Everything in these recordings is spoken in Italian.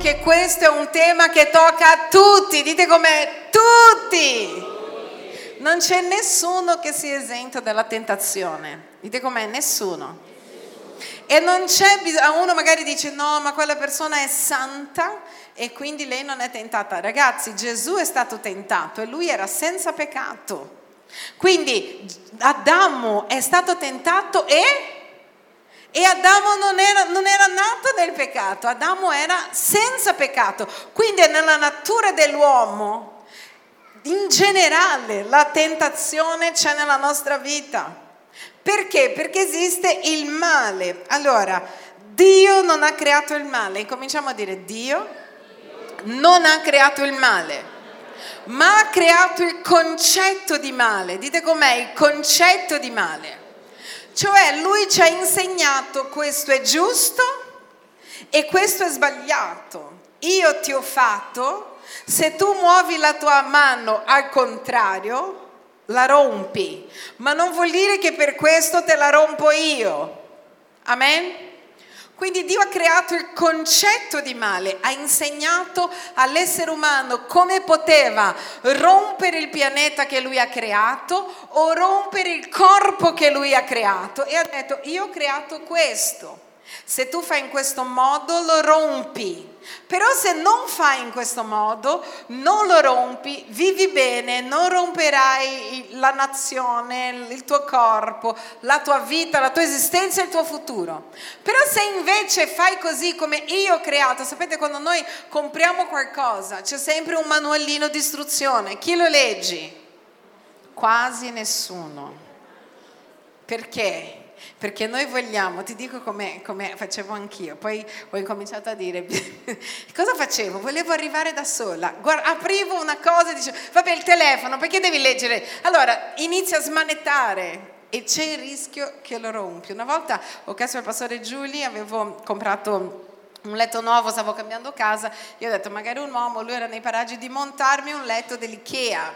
che questo è un tema che tocca a tutti, dite com'è, tutti. Non c'è nessuno che sia esento dalla tentazione, dite com'è, nessuno. E non c'è bisogno, uno magari dice no, ma quella persona è santa e quindi lei non è tentata. Ragazzi, Gesù è stato tentato e lui era senza peccato. Quindi Adamo è stato tentato e, e Adamo non era, non era nato nel peccato, Adamo era senza peccato. Quindi è nella natura dell'uomo, in generale, la tentazione c'è nella nostra vita. Perché? Perché esiste il male. Allora, Dio non ha creato il male. Cominciamo a dire Dio non ha creato il male, ma ha creato il concetto di male. Dite com'è il concetto di male. Cioè lui ci ha insegnato questo è giusto e questo è sbagliato. Io ti ho fatto, se tu muovi la tua mano al contrario, la rompi, ma non vuol dire che per questo te la rompo io. Amen? Quindi Dio ha creato il concetto di male, ha insegnato all'essere umano come poteva rompere il pianeta che lui ha creato o rompere il corpo che lui ha creato e ha detto io ho creato questo. Se tu fai in questo modo lo rompi, però se non fai in questo modo, non lo rompi, vivi bene, non romperai la nazione, il tuo corpo, la tua vita, la tua esistenza e il tuo futuro. Però se invece fai così come io ho creato, sapete quando noi compriamo qualcosa, c'è sempre un manualino di istruzione, chi lo leggi? Quasi nessuno. Perché? Perché noi vogliamo, ti dico come, come facevo anch'io, poi ho incominciato a dire, cosa facevo? Volevo arrivare da sola, Guarda, aprivo una cosa e dicevo, vabbè il telefono, perché devi leggere? Allora inizia a smanettare e c'è il rischio che lo rompi. Una volta ho chiesto al pastore Giuli, avevo comprato un letto nuovo, stavo cambiando casa, io ho detto magari un uomo, lui era nei paraggi, di montarmi un letto dell'Ikea.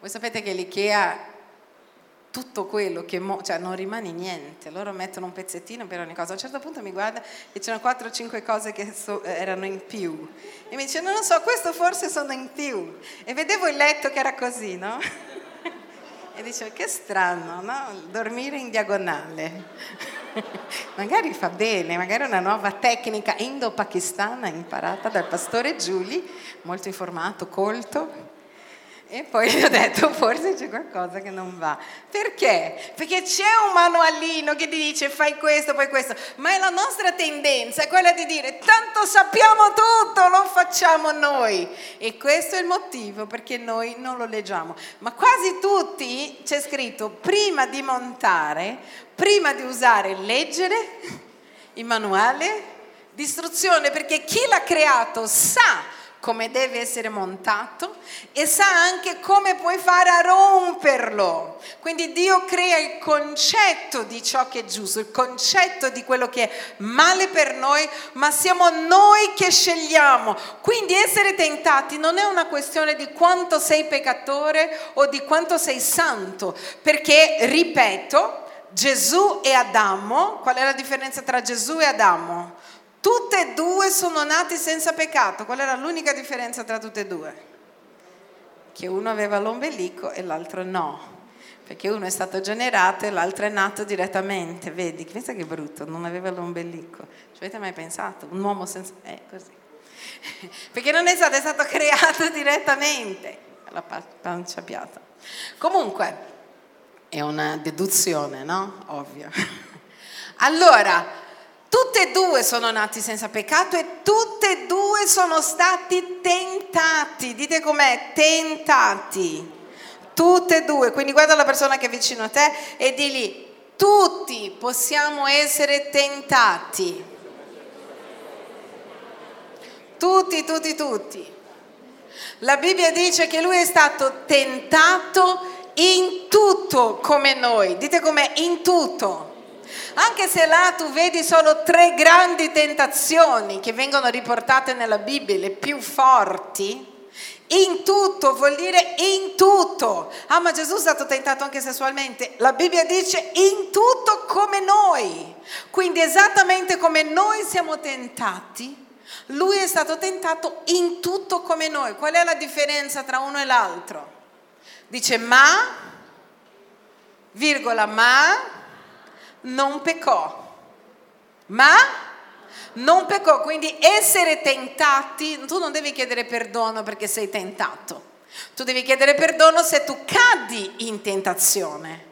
Voi sapete che l'Ikea tutto quello che mo- cioè non rimane niente, loro mettono un pezzettino per ogni cosa. A un certo punto mi guarda e c'erano 4 o 5 cose che so- erano in più. E mi dice, non lo so, questo forse sono in più. E vedevo il letto che era così, no? e dicevo, che strano, no? Dormire in diagonale. magari fa bene, magari è una nuova tecnica indo-pakistana imparata dal pastore Giuli, molto informato, colto. E poi gli ho detto forse c'è qualcosa che non va. Perché? Perché c'è un manualino che ti dice fai questo, poi questo, ma è la nostra tendenza è quella di dire tanto sappiamo tutto, lo facciamo noi. E questo è il motivo perché noi non lo leggiamo. Ma quasi tutti c'è scritto prima di montare, prima di usare leggere il manuale di istruzione, perché chi l'ha creato sa come deve essere montato e sa anche come puoi fare a romperlo. Quindi Dio crea il concetto di ciò che è giusto, il concetto di quello che è male per noi, ma siamo noi che scegliamo. Quindi essere tentati non è una questione di quanto sei peccatore o di quanto sei santo, perché, ripeto, Gesù e Adamo, qual è la differenza tra Gesù e Adamo? Tutte e due sono nati senza peccato. Qual era l'unica differenza tra tutte e due? Che uno aveva l'ombelico e l'altro no. Perché uno è stato generato e l'altro è nato direttamente. Vedi, pensa che brutto, non aveva l'ombelico. Ci avete mai pensato? Un uomo senza... Eh, così. Perché non è stato, è stato creato direttamente. La pancia piatta. Comunque, è una deduzione, no? Ovvio. Allora, Tutte e due sono nati senza peccato e tutte e due sono stati tentati. Dite com'è? Tentati. Tutte e due. Quindi guarda la persona che è vicino a te e digli, tutti possiamo essere tentati. Tutti, tutti, tutti. La Bibbia dice che lui è stato tentato in tutto come noi. Dite com'è? In tutto. Anche se là tu vedi solo tre grandi tentazioni che vengono riportate nella Bibbia, le più forti, In tutto vuol dire in tutto. Ah, ma Gesù è stato tentato anche sessualmente. La Bibbia dice in tutto come noi. Quindi esattamente come noi siamo tentati, lui è stato tentato in tutto come noi. Qual è la differenza tra uno e l'altro? Dice ma, virgola, ma non peccò. Ma non peccò, quindi essere tentati, tu non devi chiedere perdono perché sei tentato, tu devi chiedere perdono se tu cadi in tentazione.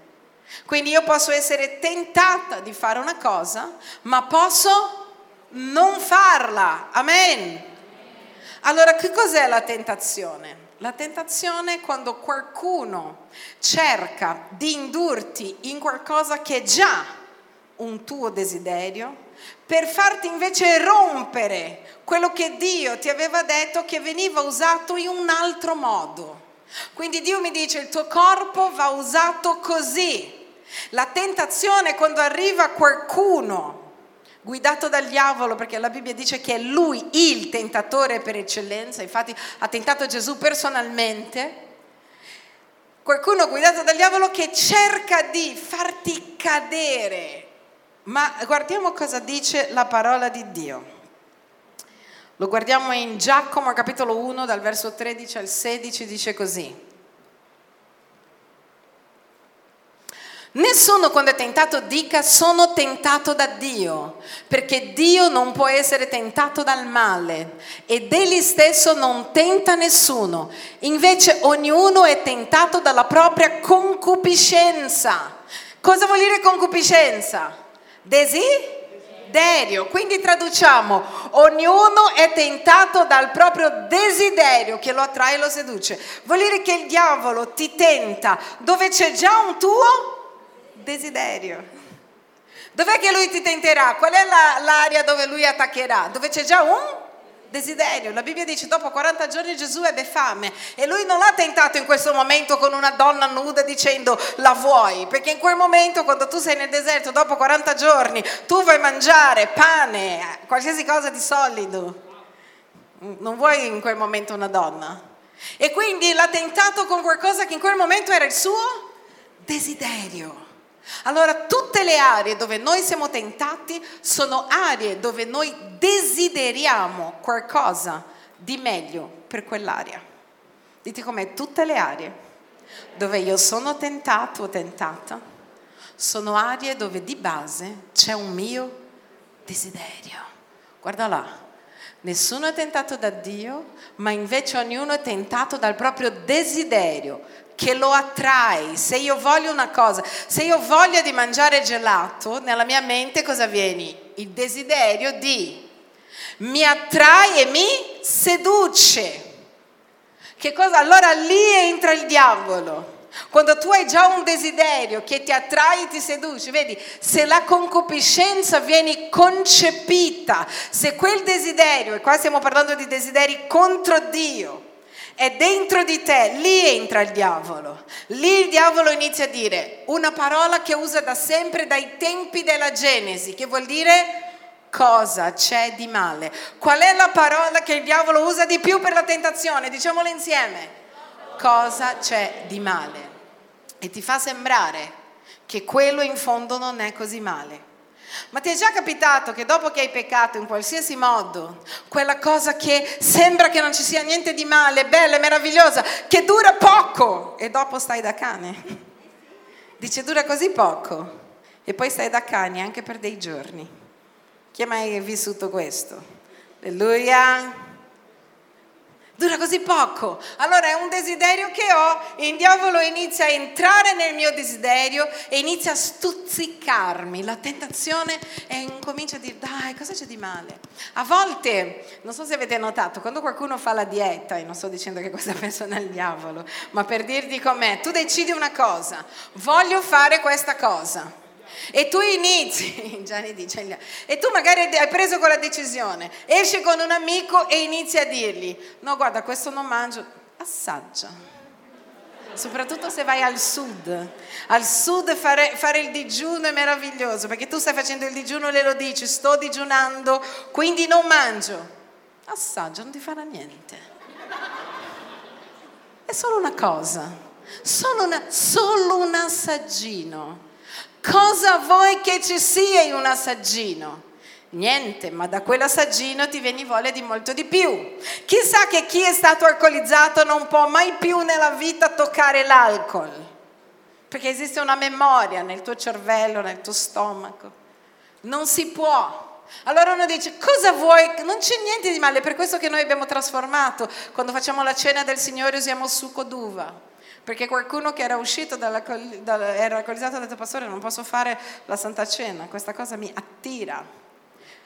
Quindi io posso essere tentata di fare una cosa, ma posso non farla. Amen. Allora, che cos'è la tentazione? La tentazione è quando qualcuno cerca di indurti in qualcosa che è già un tuo desiderio per farti invece rompere quello che Dio ti aveva detto che veniva usato in un altro modo. Quindi Dio mi dice il tuo corpo va usato così. La tentazione è quando arriva qualcuno guidato dal diavolo, perché la Bibbia dice che è lui il tentatore per eccellenza, infatti ha tentato Gesù personalmente. Qualcuno guidato dal diavolo che cerca di farti cadere ma guardiamo cosa dice la parola di Dio. Lo guardiamo in Giacomo capitolo 1 dal verso 13 al 16, dice così. Nessuno quando è tentato dica sono tentato da Dio, perché Dio non può essere tentato dal male ed egli stesso non tenta nessuno. Invece ognuno è tentato dalla propria concupiscenza. Cosa vuol dire concupiscenza? Desiderio. Quindi traduciamo, ognuno è tentato dal proprio desiderio che lo attrae e lo seduce. Vuol dire che il diavolo ti tenta dove c'è già un tuo desiderio. Dov'è che lui ti tenterà? Qual è la, l'area dove lui attaccherà? Dove c'è già un desiderio. La Bibbia dice dopo 40 giorni Gesù ebbe fame e lui non l'ha tentato in questo momento con una donna nuda dicendo la vuoi, perché in quel momento quando tu sei nel deserto dopo 40 giorni tu vuoi mangiare pane, qualsiasi cosa di solido. Non vuoi in quel momento una donna. E quindi l'ha tentato con qualcosa che in quel momento era il suo desiderio. Allora tutte le aree dove noi siamo tentati sono aree dove noi desideriamo qualcosa di meglio per quell'area. Dite com'è, tutte le aree dove io sono tentato o tentata sono aree dove di base c'è un mio desiderio. Guarda là, nessuno è tentato da Dio, ma invece ognuno è tentato dal proprio desiderio che lo attrae. Se io voglio una cosa, se io voglio di mangiare gelato, nella mia mente cosa viene? Il desiderio di mi attrae e mi seduce. Che cosa? Allora lì entra il diavolo. Quando tu hai già un desiderio che ti attrae e ti seduce, vedi, se la concupiscenza viene concepita, se quel desiderio, e qua stiamo parlando di desideri contro Dio, è dentro di te, lì entra il diavolo. Lì il diavolo inizia a dire una parola che usa da sempre dai tempi della Genesi, che vuol dire cosa c'è di male. Qual è la parola che il diavolo usa di più per la tentazione? Diciamolo insieme. Cosa c'è di male? E ti fa sembrare che quello in fondo non è così male. Ma ti è già capitato che dopo che hai peccato in qualsiasi modo, quella cosa che sembra che non ci sia niente di male, bella meravigliosa, che dura poco e dopo stai da cane? Dice dura così poco e poi stai da cane anche per dei giorni. Chi ha mai vissuto questo? Alleluia! Dura così poco. Allora è un desiderio che ho il diavolo inizia a entrare nel mio desiderio e inizia a stuzzicarmi. La tentazione incomincia a dire dai, cosa c'è di male? A volte, non so se avete notato, quando qualcuno fa la dieta, e non sto dicendo che questa persona è il diavolo, ma per dirti com'è, tu decidi una cosa, voglio fare questa cosa. E tu inizi, Gianni dice, e tu magari hai preso quella decisione, esci con un amico e inizi a dirgli, no guarda questo non mangio, assaggia. Soprattutto se vai al sud. Al sud fare, fare il digiuno è meraviglioso, perché tu stai facendo il digiuno e lo dici, sto digiunando, quindi non mangio. Assaggia, non ti farà niente. È solo una cosa, solo, una, solo un assaggino. Cosa vuoi che ci sia in un assaggino? Niente, ma da quell'assaggino ti viene voglia di molto di più. Chissà che chi è stato alcolizzato non può mai più nella vita toccare l'alcol, perché esiste una memoria nel tuo cervello, nel tuo stomaco. Non si può. Allora uno dice, cosa vuoi? Non c'è niente di male, per questo che noi abbiamo trasformato, quando facciamo la cena del Signore usiamo succo d'uva. Perché qualcuno che era uscito dalla, dalla, era alcolizzato ha detto, pastore, non posso fare la Santa Cena, questa cosa mi attira.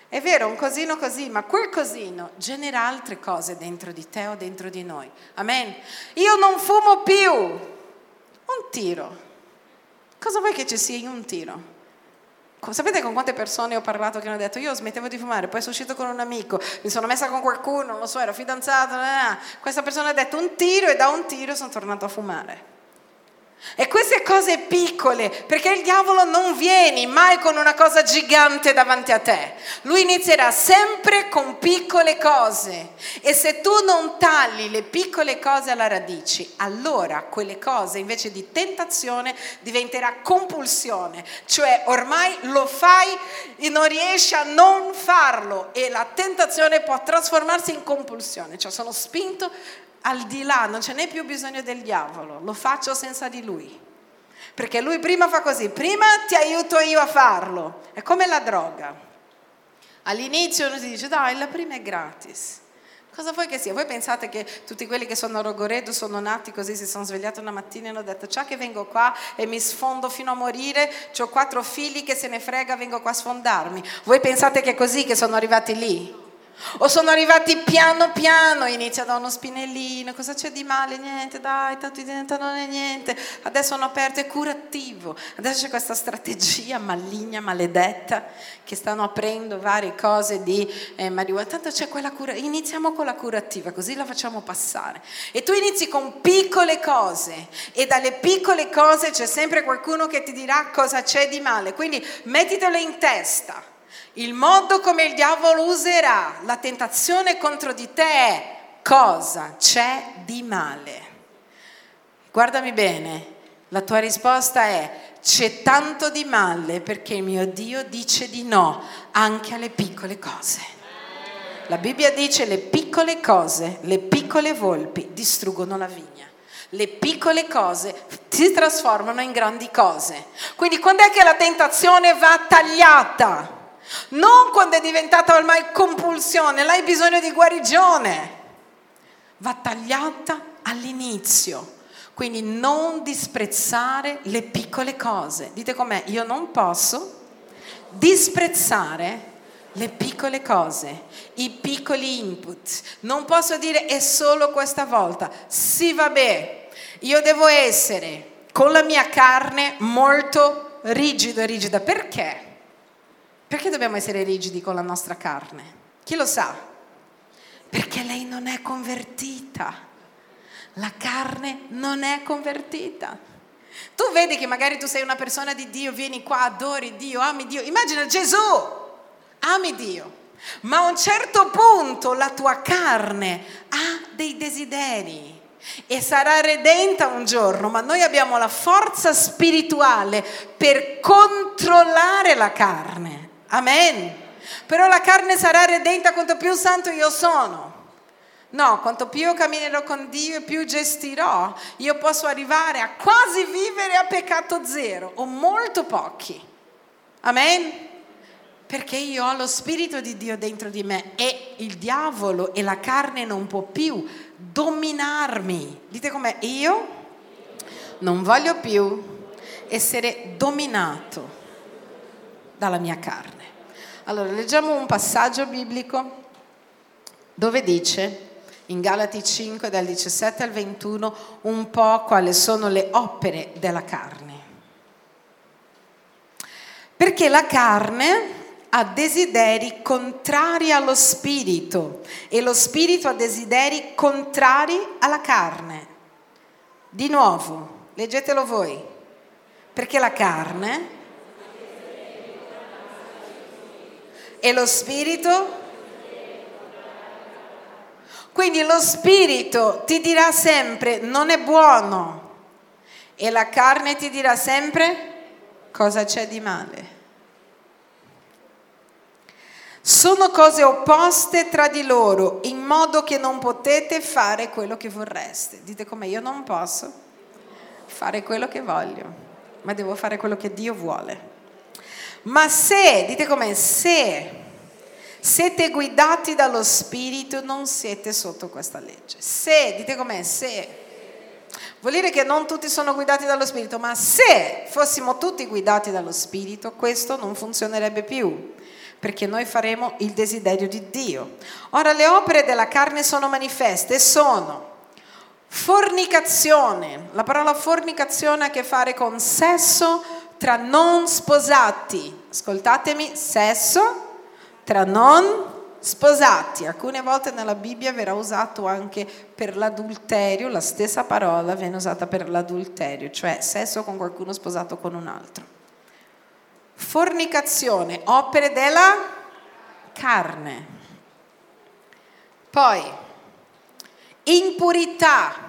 È vero, un cosino così, ma quel cosino genera altre cose dentro di te o dentro di noi. Amen. Io non fumo più. Un tiro. Cosa vuoi che ci sia in un tiro? Sapete con quante persone ho parlato che hanno detto io smettevo di fumare, poi sono uscito con un amico, mi sono messa con qualcuno, non lo so, ero fidanzata, questa persona ha detto un tiro e da un tiro sono tornato a fumare. E queste cose piccole, perché il diavolo non viene mai con una cosa gigante davanti a te. Lui inizierà sempre con piccole cose. E se tu non tagli le piccole cose alla radice, allora quelle cose invece di tentazione diventerà compulsione. Cioè ormai lo fai e non riesci a non farlo e la tentazione può trasformarsi in compulsione. Cioè sono spinto al di là, non ce n'è più bisogno del diavolo, lo faccio senza di lui. Perché lui prima fa così, prima ti aiuto io a farlo. È come la droga. All'inizio uno si dice, dai, la prima è gratis. Cosa vuoi che sia? Voi pensate che tutti quelli che sono a Rogoredo sono nati così, si sono svegliati una mattina e hanno detto, ciao che vengo qua e mi sfondo fino a morire, ho quattro figli che se ne frega, vengo qua a sfondarmi. Voi pensate che è così che sono arrivati lì? O sono arrivati piano piano, inizia da uno spinellino, cosa c'è di male? Niente, dai, tanto non è niente. Adesso hanno aperto, è curativo. Adesso c'è questa strategia maligna, maledetta, che stanno aprendo varie cose di eh, marijuana. Tanto c'è quella cura, iniziamo con la curativa, così la facciamo passare. E tu inizi con piccole cose e dalle piccole cose c'è sempre qualcuno che ti dirà cosa c'è di male. Quindi mettitelo in testa il modo come il diavolo userà la tentazione contro di te è cosa c'è di male. Guardami bene, la tua risposta è c'è tanto di male perché mio Dio dice di no anche alle piccole cose. La Bibbia dice le piccole cose, le piccole volpi distruggono la vigna. Le piccole cose si trasformano in grandi cose. Quindi quando è che la tentazione va tagliata? Non quando è diventata ormai compulsione, là hai bisogno di guarigione. Va tagliata all'inizio. Quindi non disprezzare le piccole cose. Dite com'è, io non posso disprezzare le piccole cose, i piccoli input. Non posso dire è solo questa volta. Sì, vabbè, io devo essere con la mia carne molto rigido e rigida. Perché? Perché dobbiamo essere rigidi con la nostra carne? Chi lo sa? Perché lei non è convertita. La carne non è convertita. Tu vedi che magari tu sei una persona di Dio, vieni qua, adori Dio, ami Dio. Immagina Gesù, ami Dio. Ma a un certo punto la tua carne ha dei desideri e sarà redenta un giorno, ma noi abbiamo la forza spirituale per controllare la carne. Amen. Però la carne sarà redenta quanto più santo io sono. No, quanto più camminerò con Dio e più gestirò, io posso arrivare a quasi vivere a peccato zero o molto pochi. Amen. Perché io ho lo Spirito di Dio dentro di me e il diavolo e la carne non può più dominarmi. Dite com'è? Io non voglio più essere dominato dalla mia carne. Allora, leggiamo un passaggio biblico dove dice, in Galati 5 dal 17 al 21, un po' quali sono le opere della carne. Perché la carne ha desideri contrari allo spirito e lo spirito ha desideri contrari alla carne. Di nuovo, leggetelo voi, perché la carne e lo spirito? Quindi lo spirito ti dirà sempre non è buono e la carne ti dirà sempre cosa c'è di male. Sono cose opposte tra di loro, in modo che non potete fare quello che vorreste. Dite come io non posso fare quello che voglio, ma devo fare quello che Dio vuole. Ma se, dite come se siete guidati dallo Spirito, non siete sotto questa legge. Se, dite com'è, se. Vuol dire che non tutti sono guidati dallo Spirito, ma se fossimo tutti guidati dallo Spirito, questo non funzionerebbe più perché noi faremo il desiderio di Dio. Ora le opere della carne sono manifeste, sono fornicazione, la parola fornicazione ha a che fare con sesso tra non sposati, ascoltatemi, sesso tra non sposati. Alcune volte nella Bibbia verrà usato anche per l'adulterio, la stessa parola viene usata per l'adulterio, cioè sesso con qualcuno sposato con un altro fornicazione, opere della carne. Poi, impurità.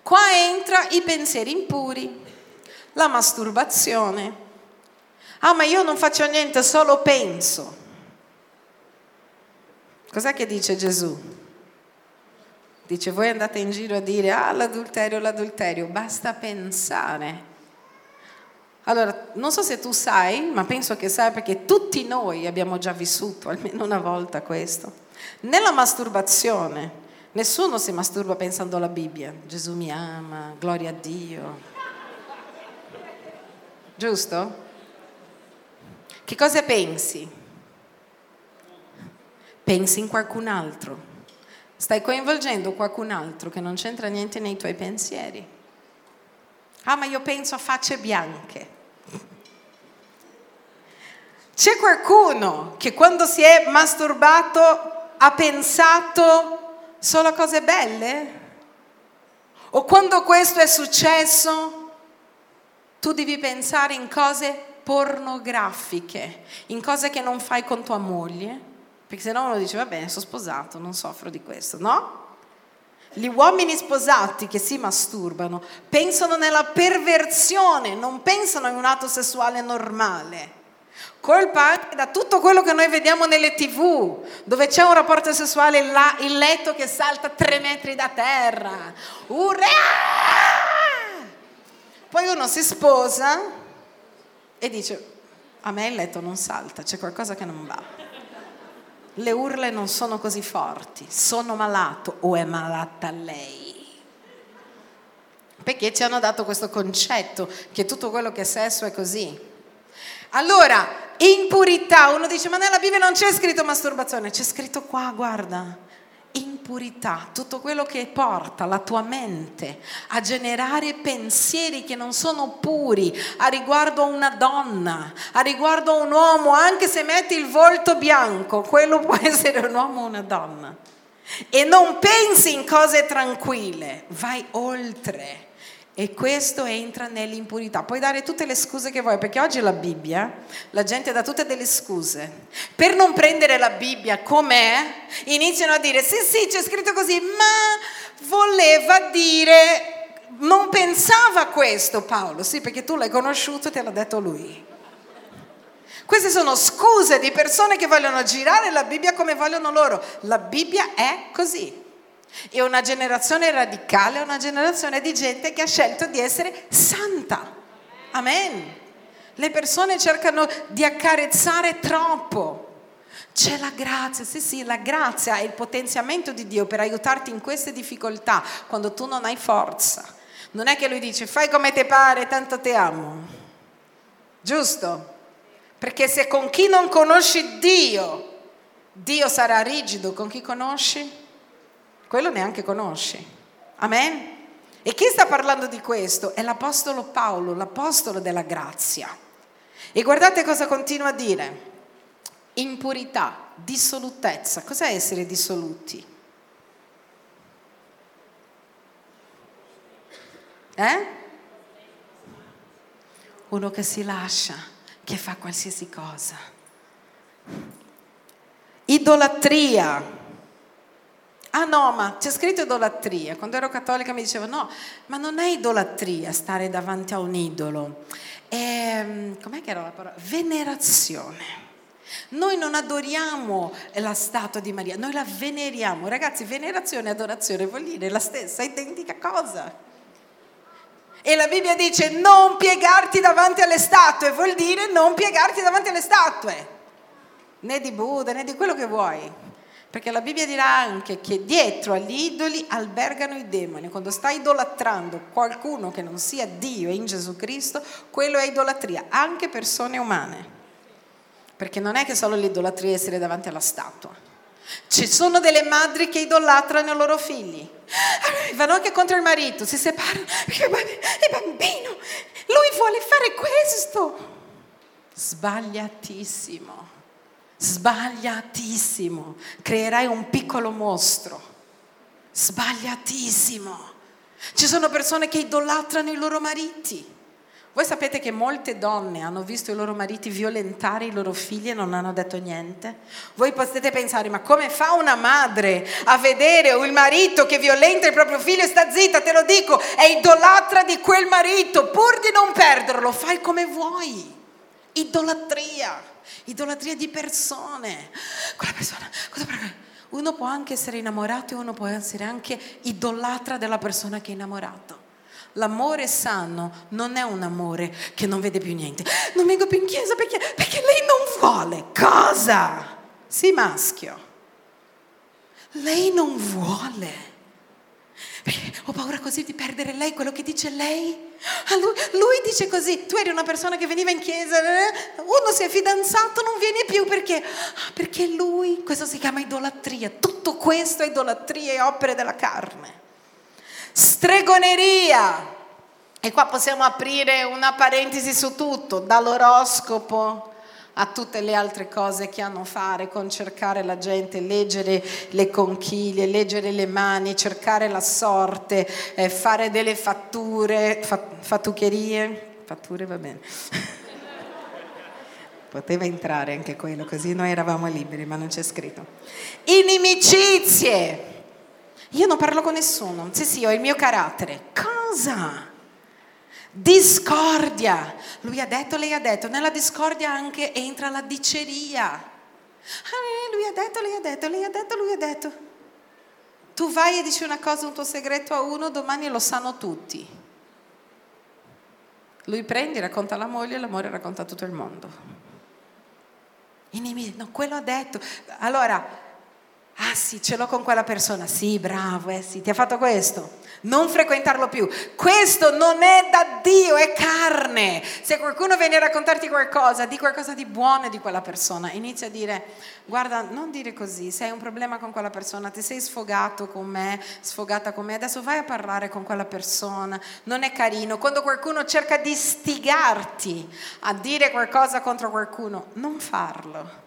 Qua entra i pensieri impuri, la masturbazione. Ah, ma io non faccio niente, solo penso. Cos'è che dice Gesù? Dice, voi andate in giro a dire, ah, l'adulterio, l'adulterio, basta pensare allora, non so se tu sai, ma penso che sai perché tutti noi abbiamo già vissuto almeno una volta questo. Nella masturbazione, nessuno si masturba pensando alla Bibbia. Gesù mi ama, gloria a Dio. Giusto? Che cosa pensi? Pensi in qualcun altro. Stai coinvolgendo qualcun altro che non c'entra niente nei tuoi pensieri. Ah, ma io penso a facce bianche. C'è qualcuno che quando si è masturbato ha pensato solo a cose belle? O quando questo è successo, tu devi pensare in cose pornografiche, in cose che non fai con tua moglie? Perché se no uno dice, va bene, sono sposato, non soffro di questo, no? Gli uomini sposati che si masturbano pensano nella perversione, non pensano in un atto sessuale normale. Colpa anche da tutto quello che noi vediamo nelle tv, dove c'è un rapporto sessuale là, il letto che salta tre metri da terra. Urra! Uno si sposa e dice, a me il letto non salta, c'è qualcosa che non va. Le urle non sono così forti, sono malato o è malata lei? Perché ci hanno dato questo concetto che tutto quello che è sesso è così. Allora, impurità, uno dice ma nella Bibbia non c'è scritto masturbazione, c'è scritto qua, guarda, impurità, tutto quello che porta la tua mente a generare pensieri che non sono puri a riguardo a una donna, a riguardo a un uomo, anche se metti il volto bianco, quello può essere un uomo o una donna. E non pensi in cose tranquille, vai oltre e questo entra nell'impurità. Puoi dare tutte le scuse che vuoi, perché oggi la Bibbia, la gente dà tutte delle scuse. Per non prendere la Bibbia com'è, iniziano a dire, sì sì, c'è scritto così, ma voleva dire, non pensava questo Paolo, sì, perché tu l'hai conosciuto e te l'ha detto lui. Queste sono scuse di persone che vogliono girare la Bibbia come vogliono loro. La Bibbia è così. E una generazione radicale è una generazione di gente che ha scelto di essere santa. Amen. Le persone cercano di accarezzare troppo. C'è la grazia, sì sì, la grazia è il potenziamento di Dio per aiutarti in queste difficoltà quando tu non hai forza. Non è che lui dice fai come ti pare, tanto ti amo. Giusto? Perché se con chi non conosci Dio, Dio sarà rigido, con chi conosci? Quello neanche conosci. Amen? E chi sta parlando di questo? È l'Apostolo Paolo, l'Apostolo della grazia. E guardate cosa continua a dire. Impurità, dissolutezza. Cos'è essere dissoluti? Eh? Uno che si lascia, che fa qualsiasi cosa. Idolatria Ah no, ma c'è scritto idolatria. Quando ero cattolica mi dicevano no, ma non è idolatria stare davanti a un idolo. È, ehm, com'è che era la parola? Venerazione. Noi non adoriamo la statua di Maria, noi la veneriamo. Ragazzi, venerazione e adorazione vuol dire la stessa, identica cosa. E la Bibbia dice non piegarti davanti alle statue, vuol dire non piegarti davanti alle statue, né di Buddha né di quello che vuoi. Perché la Bibbia dirà anche che dietro agli idoli albergano i demoni. Quando stai idolatrando qualcuno che non sia Dio in Gesù Cristo, quello è idolatria, anche persone umane. Perché non è che solo l'idolatria è essere davanti alla statua. Ci sono delle madri che idolatrano i loro figli. Vanno anche contro il marito, si separano perché è bambino, lui vuole fare questo. Sbagliatissimo sbagliatissimo, creerai un piccolo mostro, sbagliatissimo. Ci sono persone che idolatrano i loro mariti. Voi sapete che molte donne hanno visto i loro mariti violentare i loro figli e non hanno detto niente? Voi potete pensare, ma come fa una madre a vedere il marito che violenta il proprio figlio e sta zitta? Te lo dico, è idolatra di quel marito, pur di non perderlo, fai come vuoi. Idolatria idolatria di persone. Quella persona, uno può anche essere innamorato e uno può essere anche idolatra della persona che è innamorato. L'amore sano non è un amore che non vede più niente. Non vengo più in chiesa perché, perché lei non vuole. Cosa? Sì, maschio. Lei non vuole. Perché ho paura così di perdere lei, quello che dice lei. Ah, lui, lui, dice così, tu eri una persona che veniva in chiesa, eh? uno si è fidanzato, non viene più perché? Ah, perché lui, questo si chiama idolatria, tutto questo è idolatria e opere della carne. Stregoneria. E qua possiamo aprire una parentesi su tutto, dall'oroscopo a tutte le altre cose che hanno a fare con cercare la gente, leggere le conchiglie, leggere le mani, cercare la sorte, eh, fare delle fatture, fa, fattuccherie, fatture va bene. Poteva entrare anche quello, così noi eravamo liberi, ma non c'è scritto. Inimicizie. Io non parlo con nessuno. Sì, sì, ho il mio carattere. Cosa? Discordia. Lui ha detto, lei ha detto, nella discordia anche entra la diceria. Ah, lui ha detto, lei ha detto, lei ha detto, lui ha detto. Tu vai e dici una cosa, un tuo segreto a uno, domani lo sanno tutti. Lui prende, racconta alla moglie e l'amore racconta a tutto il mondo. Inimico, no, quello ha detto. Allora, ah sì, ce l'ho con quella persona. Sì, bravo, eh sì, ti ha fatto questo non frequentarlo più. Questo non è da Dio, è carne. Se qualcuno viene a raccontarti qualcosa, di qualcosa di buono di quella persona, inizia a dire, guarda, non dire così, se hai un problema con quella persona, ti sei sfogato con me, sfogata con me, adesso vai a parlare con quella persona, non è carino. Quando qualcuno cerca di stigarti a dire qualcosa contro qualcuno, non farlo.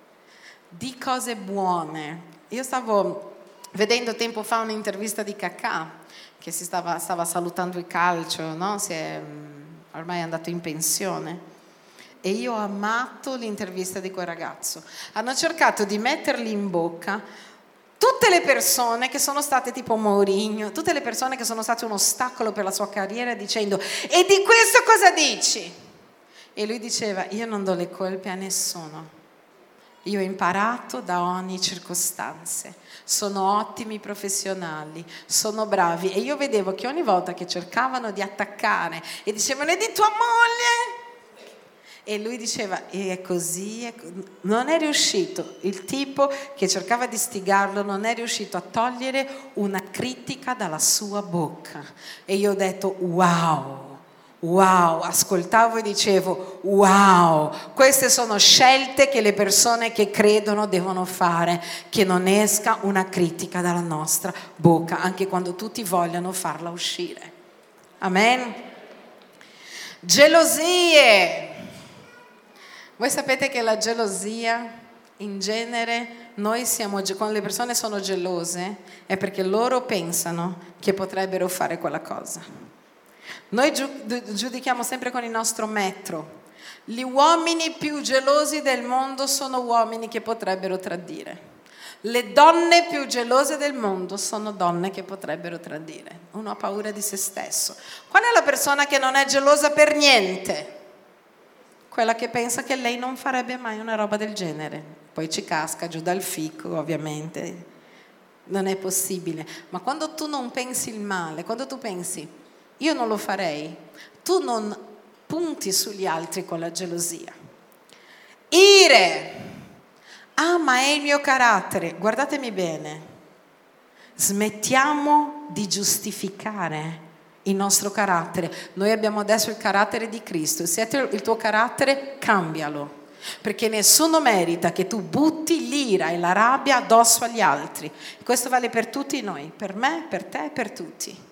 Di cose buone. Io stavo vedendo tempo fa un'intervista di Cacà che stava, stava salutando il calcio, no? è, mm, ormai è andato in pensione. E io ho amato l'intervista di quel ragazzo. Hanno cercato di mettergli in bocca tutte le persone che sono state tipo Mourinho, tutte le persone che sono state un ostacolo per la sua carriera dicendo e di questo cosa dici? E lui diceva io non do le colpe a nessuno, io ho imparato da ogni circostanza sono ottimi professionali, sono bravi. E io vedevo che ogni volta che cercavano di attaccare e dicevano è di tua moglie? E lui diceva e è così, è co-". non è riuscito, il tipo che cercava di stigarlo non è riuscito a togliere una critica dalla sua bocca. E io ho detto wow Wow, ascoltavo e dicevo, wow, queste sono scelte che le persone che credono devono fare, che non esca una critica dalla nostra bocca, anche quando tutti vogliono farla uscire. Amen. Gelosie. Voi sapete che la gelosia, in genere, noi siamo, quando le persone sono gelose, è perché loro pensano che potrebbero fare quella cosa. Noi giudichiamo sempre con il nostro metro. Gli uomini più gelosi del mondo sono uomini che potrebbero tradire. Le donne più gelose del mondo sono donne che potrebbero tradire. Uno ha paura di se stesso. Qual è la persona che non è gelosa per niente? Quella che pensa che lei non farebbe mai una roba del genere. Poi ci casca giù dal fico, ovviamente. Non è possibile. Ma quando tu non pensi il male, quando tu pensi io non lo farei, tu non punti sugli altri con la gelosia. Ire Ah, ma è il mio carattere. Guardatemi bene. Smettiamo di giustificare il nostro carattere. Noi abbiamo adesso il carattere di Cristo. Se è il tuo carattere, cambialo. Perché nessuno merita che tu butti l'ira e la rabbia addosso agli altri. Questo vale per tutti noi, per me, per te e per tutti.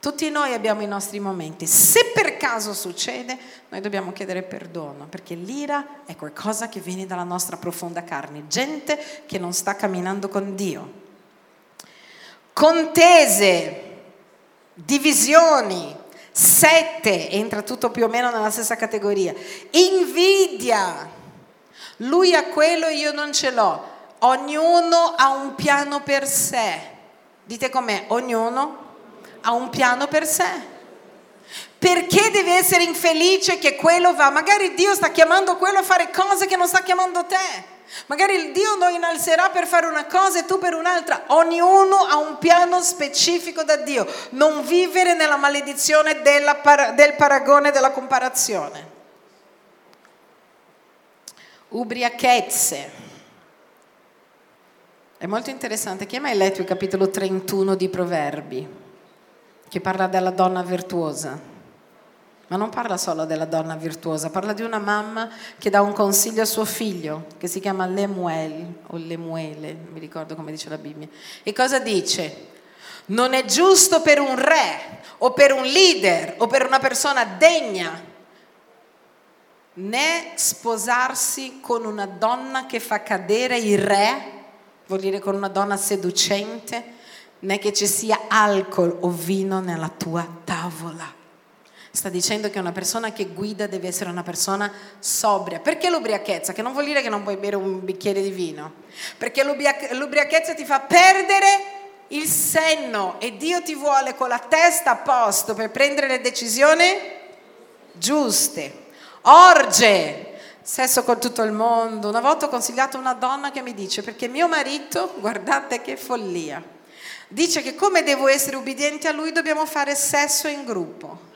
Tutti noi abbiamo i nostri momenti. Se per caso succede, noi dobbiamo chiedere perdono, perché l'ira è qualcosa che viene dalla nostra profonda carne, gente che non sta camminando con Dio. Contese, divisioni, sette, entra tutto più o meno nella stessa categoria. Invidia, lui ha quello e io non ce l'ho. Ognuno ha un piano per sé. Dite com'è, ognuno ha un piano per sé. Perché devi essere infelice che quello va? Magari Dio sta chiamando quello a fare cose che non sta chiamando te. Magari Dio lo innalzerà per fare una cosa e tu per un'altra. Ognuno ha un piano specifico da Dio. Non vivere nella maledizione della, del paragone, della comparazione. Ubriachezze. È molto interessante. Chi ha mai letto il capitolo 31 di Proverbi? Che parla della donna virtuosa. Ma non parla solo della donna virtuosa, parla di una mamma che dà un consiglio a suo figlio, che si chiama Lemuel, o Lemuele, non mi ricordo come dice la Bibbia. E cosa dice? Non è giusto per un re, o per un leader, o per una persona degna, né sposarsi con una donna che fa cadere il re, vuol dire con una donna seducente, né che ci sia alcol o vino nella tua tavola. Sta dicendo che una persona che guida deve essere una persona sobria. Perché l'ubriachezza? Che non vuol dire che non puoi bere un bicchiere di vino. Perché l'ubriachezza ti fa perdere il senno e Dio ti vuole con la testa a posto per prendere le decisioni giuste. Orge, sesso con tutto il mondo. Una volta ho consigliato una donna che mi dice perché mio marito, guardate che follia dice che come devo essere ubbidiente a lui dobbiamo fare sesso in gruppo.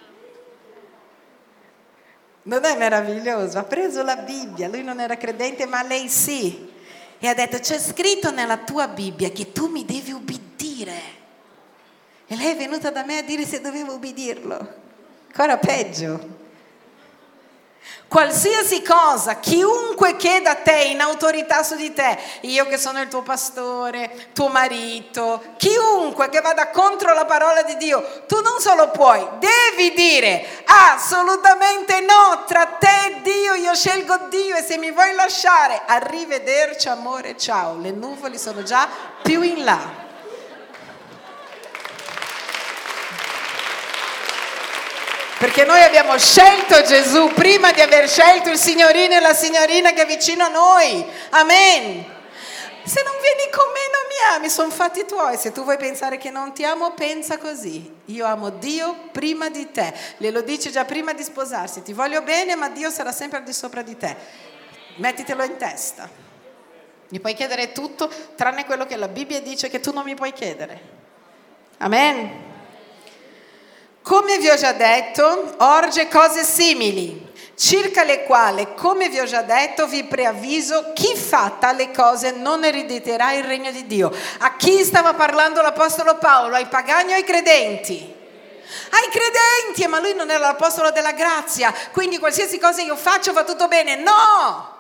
Non è meraviglioso? Ha preso la Bibbia, lui non era credente ma lei sì. E ha detto c'è scritto nella tua Bibbia che tu mi devi ubbidire. E lei è venuta da me a dire se dovevo ubbidirlo. Ancora peggio. Qualsiasi cosa, chiunque chieda a te in autorità su di te, io che sono il tuo pastore, tuo marito, chiunque che vada contro la parola di Dio, tu non solo puoi, devi dire assolutamente no, tra te e Dio io scelgo Dio e se mi vuoi lasciare, arrivederci amore, ciao, le nuvole sono già più in là. Perché noi abbiamo scelto Gesù prima di aver scelto il signorino e la signorina che è vicino a noi. Amen. Se non vieni con me non mi ami, sono fatti tuoi. Se tu vuoi pensare che non ti amo, pensa così. Io amo Dio prima di te. Le lo dice già prima di sposarsi. Ti voglio bene, ma Dio sarà sempre al di sopra di te. Mettitelo in testa. Mi puoi chiedere tutto, tranne quello che la Bibbia dice che tu non mi puoi chiedere. Amen. Come vi ho già detto, orge cose simili, circa le quali, come vi ho già detto, vi preavviso, chi fa tale cose non erediterà il regno di Dio. A chi stava parlando l'Apostolo Paolo? Ai pagani o ai credenti? ai credenti, ma lui non era l'apostolo della grazia, quindi qualsiasi cosa io faccio va tutto bene. No!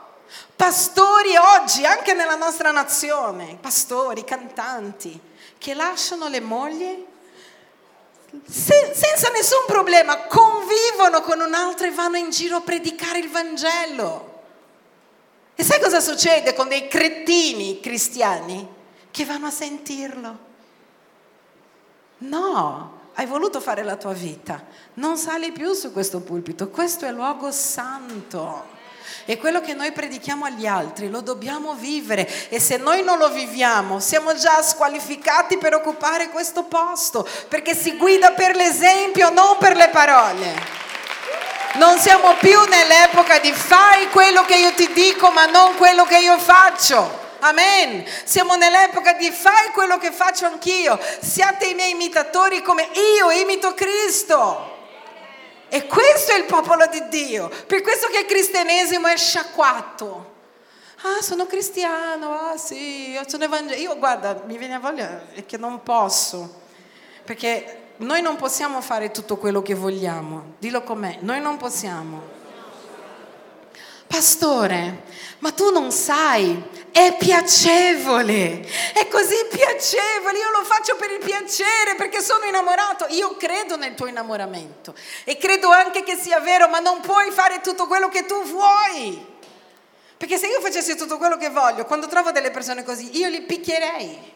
Pastori oggi, anche nella nostra nazione, pastori, cantanti, che lasciano le mogli se, senza nessun problema, convivono con un altro e vanno in giro a predicare il Vangelo. E sai cosa succede con dei cretini cristiani che vanno a sentirlo? No, hai voluto fare la tua vita, non sali più su questo pulpito, questo è luogo santo. E quello che noi predichiamo agli altri lo dobbiamo vivere e se noi non lo viviamo siamo già squalificati per occupare questo posto, perché si guida per l'esempio, non per le parole. Non siamo più nell'epoca di fai quello che io ti dico ma non quello che io faccio. Amen. Siamo nell'epoca di fai quello che faccio anch'io. Siate i miei imitatori come io imito Cristo. E questo è il popolo di Dio. Per questo che il cristianesimo è sciacquato. Ah, sono cristiano, ah sì, io sono evangelico. Io guarda, mi viene a voglia che non posso. Perché noi non possiamo fare tutto quello che vogliamo, dillo com'è, noi non possiamo. Pastore, ma tu non sai, è piacevole, è così piacevole, io lo faccio per il piacere perché sono innamorato, io credo nel tuo innamoramento e credo anche che sia vero, ma non puoi fare tutto quello che tu vuoi. Perché se io facessi tutto quello che voglio, quando trovo delle persone così, io li picchierei.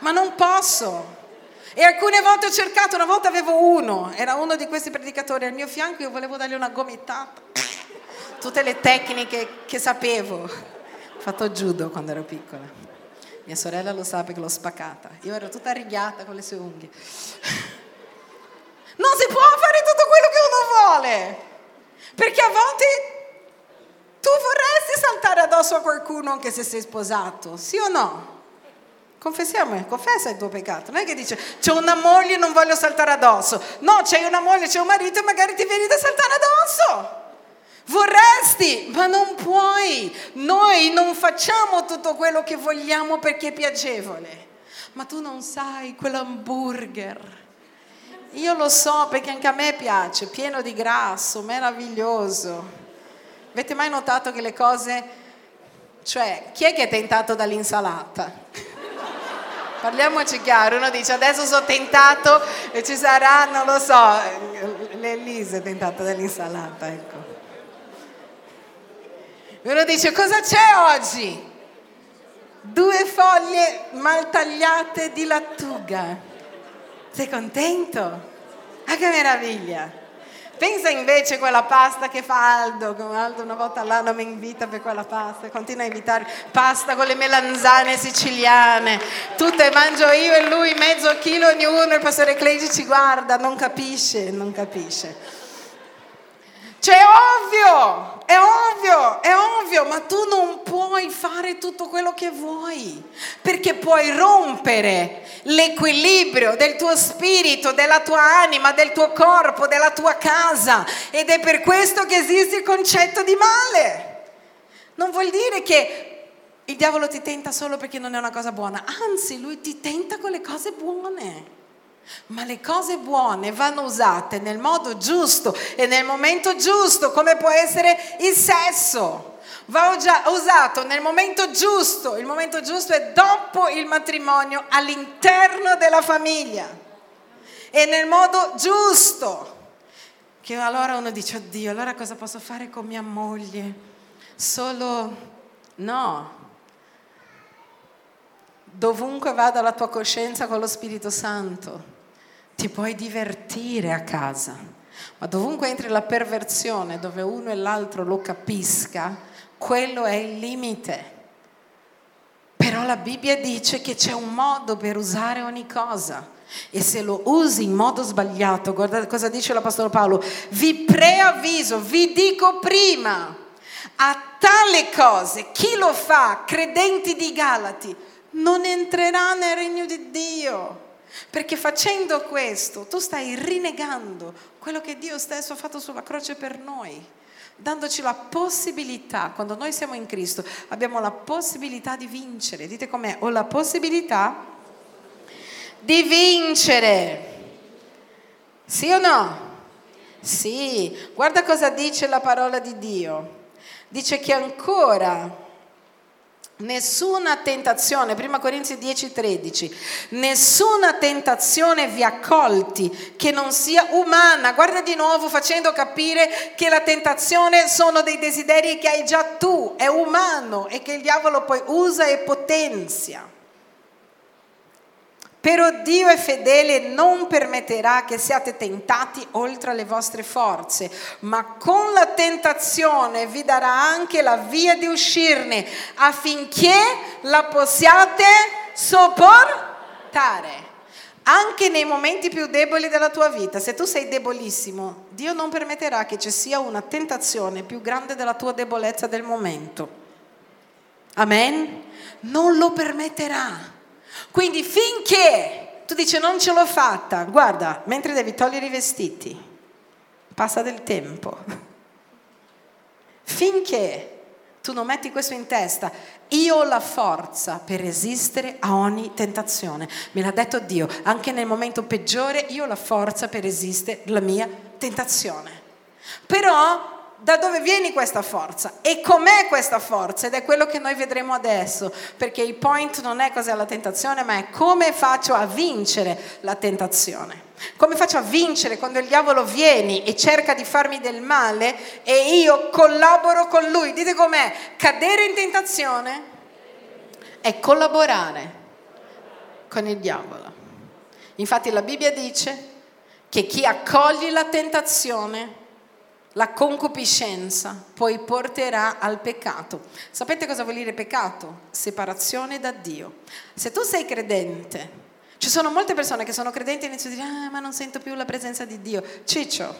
Ma non posso. E alcune volte ho cercato, una volta avevo uno, era uno di questi predicatori al mio fianco, io volevo dargli una gomitata. Tutte le tecniche che sapevo. Ho fatto judo quando ero piccola. Mia sorella lo sa perché l'ho spaccata. Io ero tutta rigata con le sue unghie. Non si può fare tutto quello che uno vuole. Perché a volte tu vorresti saltare addosso a qualcuno anche se sei sposato, sì o no? Confessiamo, confessa il tuo peccato. Non è che dice c'è una moglie e non voglio saltare addosso. No, c'è una moglie, c'è un marito e magari ti vieni da saltare addosso. Vorresti, ma non puoi. Noi non facciamo tutto quello che vogliamo perché è piacevole. Ma tu non sai quell'hamburger. Io lo so perché anche a me piace, pieno di grasso, meraviglioso. Avete mai notato che le cose, cioè, chi è che è tentato dall'insalata? Parliamoci chiaro, uno dice adesso sono tentato e ci sarà, non lo so, l'Elise è tentata dell'insalata, ecco. Uno dice cosa c'è oggi? Due foglie mal tagliate di lattuga. Sei contento? Ah che meraviglia! Pensa invece a quella pasta che fa Aldo, che Aldo una volta all'anno mi invita per quella pasta, continua a invitare pasta con le melanzane siciliane, tutte mangio io e lui mezzo chilo ognuno, il pastore Clegi ci guarda, non capisce, non capisce. Cioè è ovvio, è ovvio, è ovvio, ma tu non puoi fare tutto quello che vuoi, perché puoi rompere l'equilibrio del tuo spirito, della tua anima, del tuo corpo, della tua casa ed è per questo che esiste il concetto di male. Non vuol dire che il diavolo ti tenta solo perché non è una cosa buona, anzi lui ti tenta con le cose buone. Ma le cose buone vanno usate nel modo giusto e nel momento giusto, come può essere il sesso. Va usato nel momento giusto. Il momento giusto è dopo il matrimonio, all'interno della famiglia. E nel modo giusto. Che allora uno dice, oddio, allora cosa posso fare con mia moglie? Solo no, dovunque vada la tua coscienza con lo Spirito Santo, ti puoi divertire a casa, ma dovunque entri la perversione, dove uno e l'altro lo capisca, quello è il limite. Però la Bibbia dice che c'è un modo per usare ogni cosa. E se lo usi in modo sbagliato, guardate cosa dice l'Apostolo Paolo, vi preavviso, vi dico prima, a tale cose, chi lo fa, credenti di Galati, non entrerà nel regno di Dio. Perché facendo questo tu stai rinnegando quello che Dio stesso ha fatto sulla croce per noi, dandoci la possibilità, quando noi siamo in Cristo, abbiamo la possibilità di vincere. Dite com'è? Ho la possibilità di vincere. Sì o no? Sì, guarda cosa dice la parola di Dio. Dice che ancora Nessuna tentazione, 1 Corinzi 10, 13, nessuna tentazione vi ha colti che non sia umana. Guarda di nuovo facendo capire che la tentazione sono dei desideri che hai già tu, è umano e che il diavolo poi usa e potenzia. Però Dio è fedele e non permetterà che siate tentati oltre le vostre forze, ma con la tentazione vi darà anche la via di uscirne affinché la possiate sopportare. Anche nei momenti più deboli della tua vita, se tu sei debolissimo, Dio non permetterà che ci sia una tentazione più grande della tua debolezza del momento. Amen? Non lo permetterà. Quindi finché tu dici non ce l'ho fatta, guarda, mentre devi togliere i vestiti, passa del tempo. Finché tu non metti questo in testa, io ho la forza per resistere a ogni tentazione. Me l'ha detto Dio, anche nel momento peggiore io ho la forza per resistere alla mia tentazione. Però da dove viene questa forza e com'è questa forza ed è quello che noi vedremo adesso, perché il point non è cos'è la tentazione, ma è come faccio a vincere la tentazione. Come faccio a vincere quando il diavolo viene e cerca di farmi del male e io collaboro con lui? Dite com'è? Cadere in tentazione è collaborare con il diavolo. Infatti la Bibbia dice che chi accoglie la tentazione la concupiscenza poi porterà al peccato. Sapete cosa vuol dire peccato? Separazione da Dio. Se tu sei credente, ci sono molte persone che sono credenti e iniziano a dire, ah, ma non sento più la presenza di Dio. Ciccio,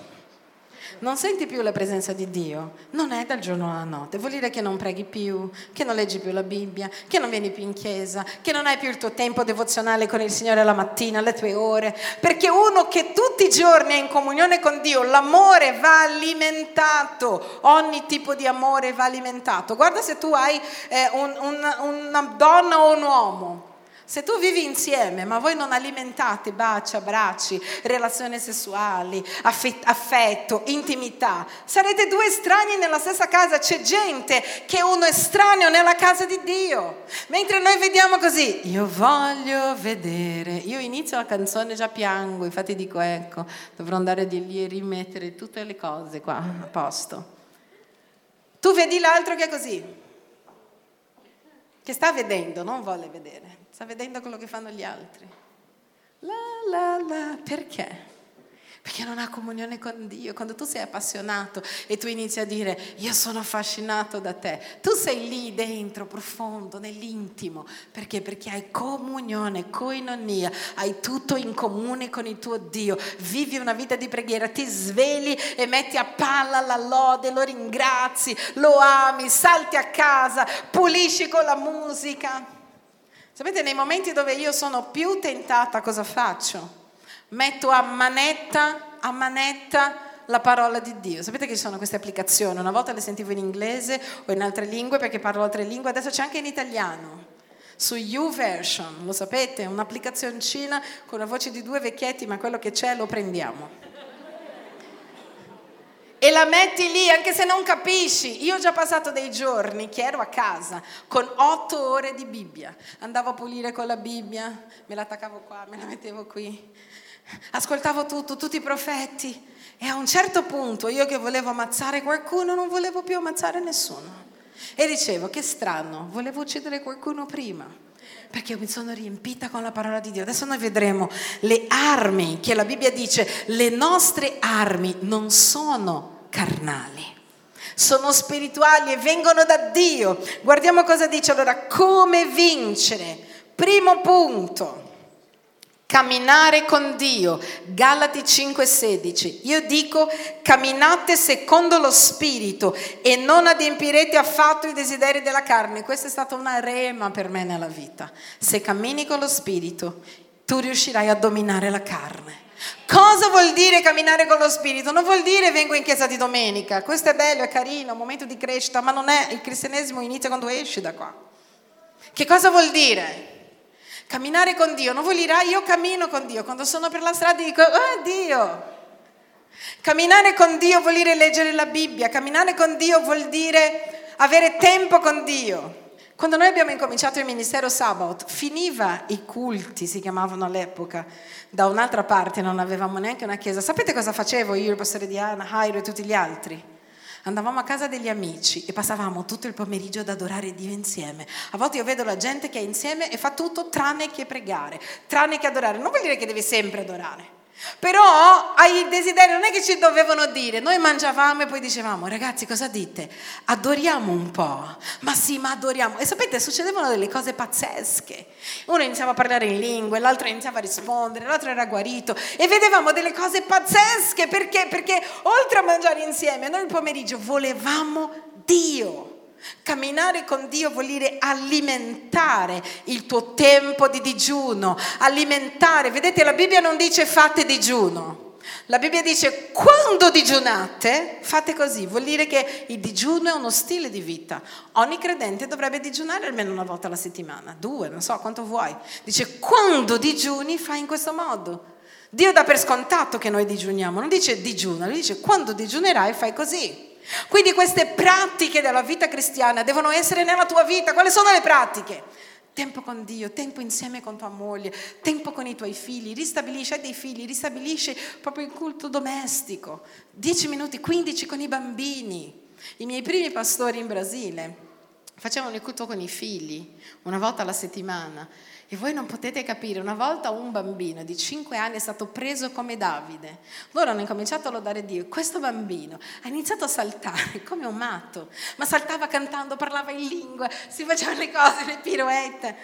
non senti più la presenza di Dio, non è dal giorno alla notte, vuol dire che non preghi più, che non leggi più la Bibbia, che non vieni più in chiesa, che non hai più il tuo tempo devozionale con il Signore la mattina, le tue ore, perché uno che tutti i giorni è in comunione con Dio, l'amore va alimentato, ogni tipo di amore va alimentato. Guarda se tu hai eh, un, un, una donna o un uomo se tu vivi insieme, ma voi non alimentate baci, abbracci, relazioni sessuali, affetto, intimità, sarete due estranei nella stessa casa. C'è gente che è uno estraneo nella casa di Dio. Mentre noi vediamo così, io voglio vedere. Io inizio la canzone e già piango, infatti dico ecco, dovrò andare di lì e rimettere tutte le cose qua a posto. Tu vedi l'altro che è così, che sta vedendo, non vuole vedere sta vedendo quello che fanno gli altri. La la la, perché? Perché non ha comunione con Dio. Quando tu sei appassionato e tu inizi a dire io sono affascinato da te, tu sei lì dentro, profondo, nell'intimo. Perché? Perché hai comunione, coinonia, hai tutto in comune con il tuo Dio. Vivi una vita di preghiera, ti svegli e metti a palla la lode, lo ringrazi, lo ami, salti a casa, pulisci con la musica. Sapete, nei momenti dove io sono più tentata, cosa faccio? Metto a manetta, a manetta la parola di Dio. Sapete che ci sono queste applicazioni? Una volta le sentivo in inglese o in altre lingue perché parlo altre lingue, adesso c'è anche in italiano. Su YouVersion, lo sapete? Un'applicazioncina con la voce di due vecchietti, ma quello che c'è lo prendiamo e la metti lì anche se non capisci. Io ho già passato dei giorni che ero a casa con otto ore di Bibbia. Andavo a pulire con la Bibbia, me la attaccavo qua, me la mettevo qui. Ascoltavo tutto, tutti i profeti. E a un certo punto io che volevo ammazzare qualcuno non volevo più ammazzare nessuno. E dicevo, che strano, volevo uccidere qualcuno prima perché mi sono riempita con la parola di Dio. Adesso noi vedremo le armi che la Bibbia dice, le nostre armi non sono carnali. Sono spirituali e vengono da Dio. Guardiamo cosa dice allora, come vincere. Primo punto, camminare con Dio. Galati 5:16. Io dico camminate secondo lo spirito e non adempirete affatto i desideri della carne. Questa è stata una rema per me nella vita. Se cammini con lo spirito, tu riuscirai a dominare la carne. Cosa vuol dire camminare con lo Spirito? Non vuol dire vengo in chiesa di domenica, questo è bello, è carino, è un momento di crescita, ma non è, il cristianesimo inizia quando esci da qua. Che cosa vuol dire? Camminare con Dio non vuol dire, ah, io cammino con Dio, quando sono per la strada dico, oh, Dio. Camminare con Dio vuol dire leggere la Bibbia, camminare con Dio vuol dire avere tempo con Dio. Quando noi abbiamo incominciato il ministero Sabbath, finiva i culti, si chiamavano all'epoca, da un'altra parte non avevamo neanche una chiesa. Sapete cosa facevo io, il pastore Diana, Jairo e tutti gli altri? Andavamo a casa degli amici e passavamo tutto il pomeriggio ad adorare Dio insieme. A volte io vedo la gente che è insieme e fa tutto tranne che pregare, tranne che adorare. Non vuol dire che deve sempre adorare. Però ai desideri non è che ci dovevano dire, noi mangiavamo e poi dicevamo ragazzi cosa dite? Adoriamo un po', ma sì ma adoriamo. E sapete succedevano delle cose pazzesche. Uno iniziava a parlare in lingue, l'altro iniziava a rispondere, l'altro era guarito e vedevamo delle cose pazzesche perché? Perché oltre a mangiare insieme noi il pomeriggio volevamo Dio. Camminare con Dio vuol dire alimentare il tuo tempo di digiuno, alimentare. Vedete, la Bibbia non dice fate digiuno. La Bibbia dice quando digiunate fate così, vuol dire che il digiuno è uno stile di vita. Ogni credente dovrebbe digiunare almeno una volta alla settimana, due, non so quanto vuoi. Dice quando digiuni fai in questo modo. Dio dà per scontato che noi digiuniamo, non dice digiuna, lui dice quando digiunerai fai così. Quindi queste pratiche della vita cristiana devono essere nella tua vita. Quali sono le pratiche? Tempo con Dio, tempo insieme con tua moglie, tempo con i tuoi figli, ristabilisci, hai dei figli, ristabilisci proprio il culto domestico, 10 minuti, 15 con i bambini. I miei primi pastori in Brasile facevano il culto con i figli, una volta alla settimana. E voi non potete capire, una volta un bambino di 5 anni è stato preso come Davide. Loro hanno incominciato a lodare Dio. Questo bambino ha iniziato a saltare come un matto, ma saltava cantando, parlava in lingua, si facevano le cose, le piroette.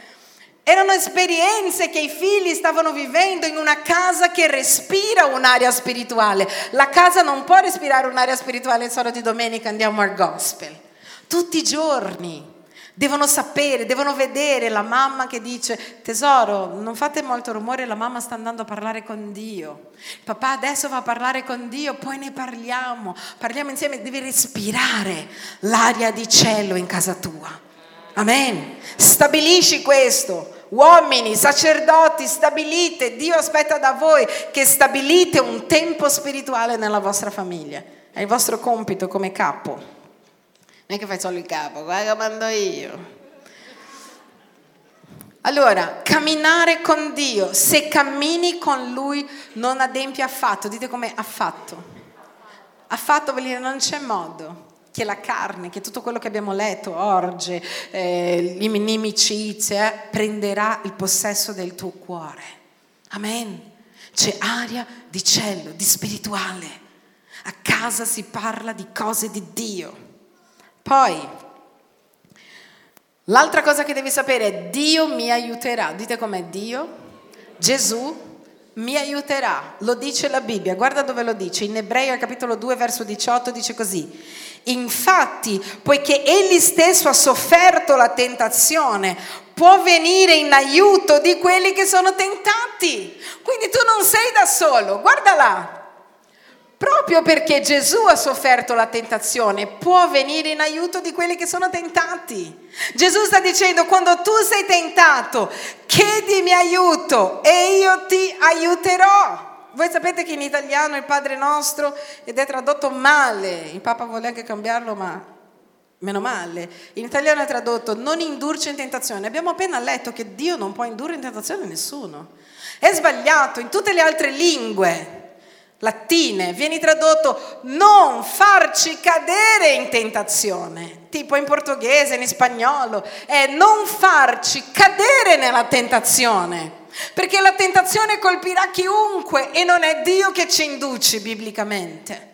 Erano esperienze che i figli stavano vivendo in una casa che respira un'area spirituale. La casa non può respirare un'area spirituale solo di domenica andiamo al gospel. Tutti i giorni. Devono sapere, devono vedere la mamma che dice, tesoro, non fate molto rumore, la mamma sta andando a parlare con Dio. Papà adesso va a parlare con Dio, poi ne parliamo. Parliamo insieme, devi respirare l'aria di cielo in casa tua. Amen. Stabilisci questo. Uomini, sacerdoti, stabilite, Dio aspetta da voi che stabilite un tempo spirituale nella vostra famiglia. È il vostro compito come capo. Non è che fai solo il capo, guarda mando io. Allora, camminare con Dio, se cammini con Lui non adempi affatto, dite come affatto. Affatto vuol dire non c'è modo che la carne, che tutto quello che abbiamo letto, orge, eh, l'inimicizia, eh, prenderà il possesso del tuo cuore. Amen. C'è aria di cielo, di spirituale. A casa si parla di cose di Dio. Poi, l'altra cosa che devi sapere è Dio mi aiuterà. Dite com'è Dio? Gesù mi aiuterà. Lo dice la Bibbia. Guarda dove lo dice. In Ebrei capitolo 2 verso 18 dice così. Infatti, poiché egli stesso ha sofferto la tentazione, può venire in aiuto di quelli che sono tentati. Quindi tu non sei da solo. Guarda là. Proprio perché Gesù ha sofferto la tentazione, può venire in aiuto di quelli che sono tentati. Gesù sta dicendo, quando tu sei tentato, chiedimi aiuto e io ti aiuterò. Voi sapete che in italiano il Padre nostro ed è tradotto male, il Papa vuole anche cambiarlo, ma meno male. In italiano è tradotto non indurci in tentazione. Abbiamo appena letto che Dio non può indurre in tentazione nessuno. È sbagliato in tutte le altre lingue latine, viene tradotto non farci cadere in tentazione, tipo in portoghese, in spagnolo, è non farci cadere nella tentazione, perché la tentazione colpirà chiunque e non è Dio che ci induce biblicamente.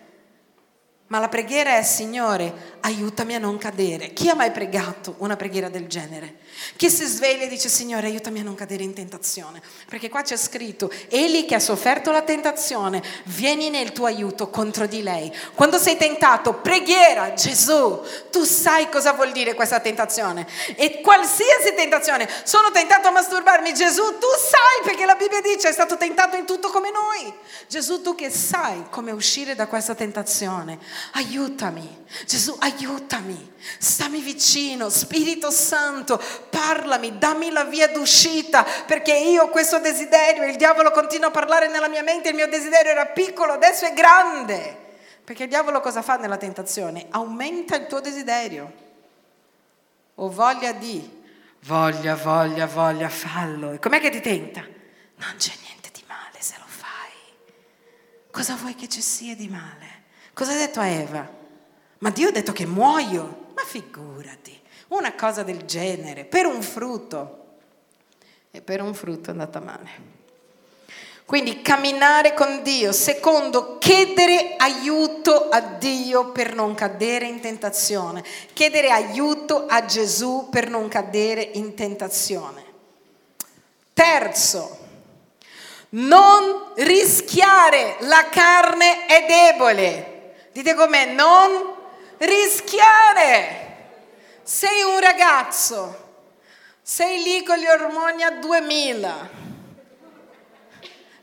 Ma la preghiera è Signore, aiutami a non cadere. Chi ha mai pregato una preghiera del genere? Chi si sveglia e dice Signore aiutami a non cadere in tentazione? Perché qua c'è scritto, egli che ha sofferto la tentazione, vieni nel tuo aiuto contro di lei. Quando sei tentato, preghiera, Gesù, tu sai cosa vuol dire questa tentazione. E qualsiasi tentazione, sono tentato a masturbarmi, Gesù, tu sai perché la Bibbia dice è stato tentato in tutto come noi. Gesù, tu che sai come uscire da questa tentazione, aiutami. Gesù, aiutami stammi vicino, Spirito Santo, parlami, dammi la via d'uscita, perché io ho questo desiderio, il diavolo continua a parlare nella mia mente, il mio desiderio era piccolo, adesso è grande. Perché il diavolo cosa fa nella tentazione? Aumenta il tuo desiderio. O voglia di, voglia, voglia, voglia, fallo. E com'è che ti tenta? Non c'è niente di male se lo fai. Cosa vuoi che ci sia di male? Cosa ha detto a Eva? Ma Dio ha detto che muoio. Ma figurati, una cosa del genere, per un frutto. E per un frutto è andata male. Quindi camminare con Dio, secondo chiedere aiuto a Dio per non cadere in tentazione, chiedere aiuto a Gesù per non cadere in tentazione. Terzo, non rischiare, la carne è debole. Dite com'è, non rischiare. Sei un ragazzo, sei lì con gli ormoni a 2000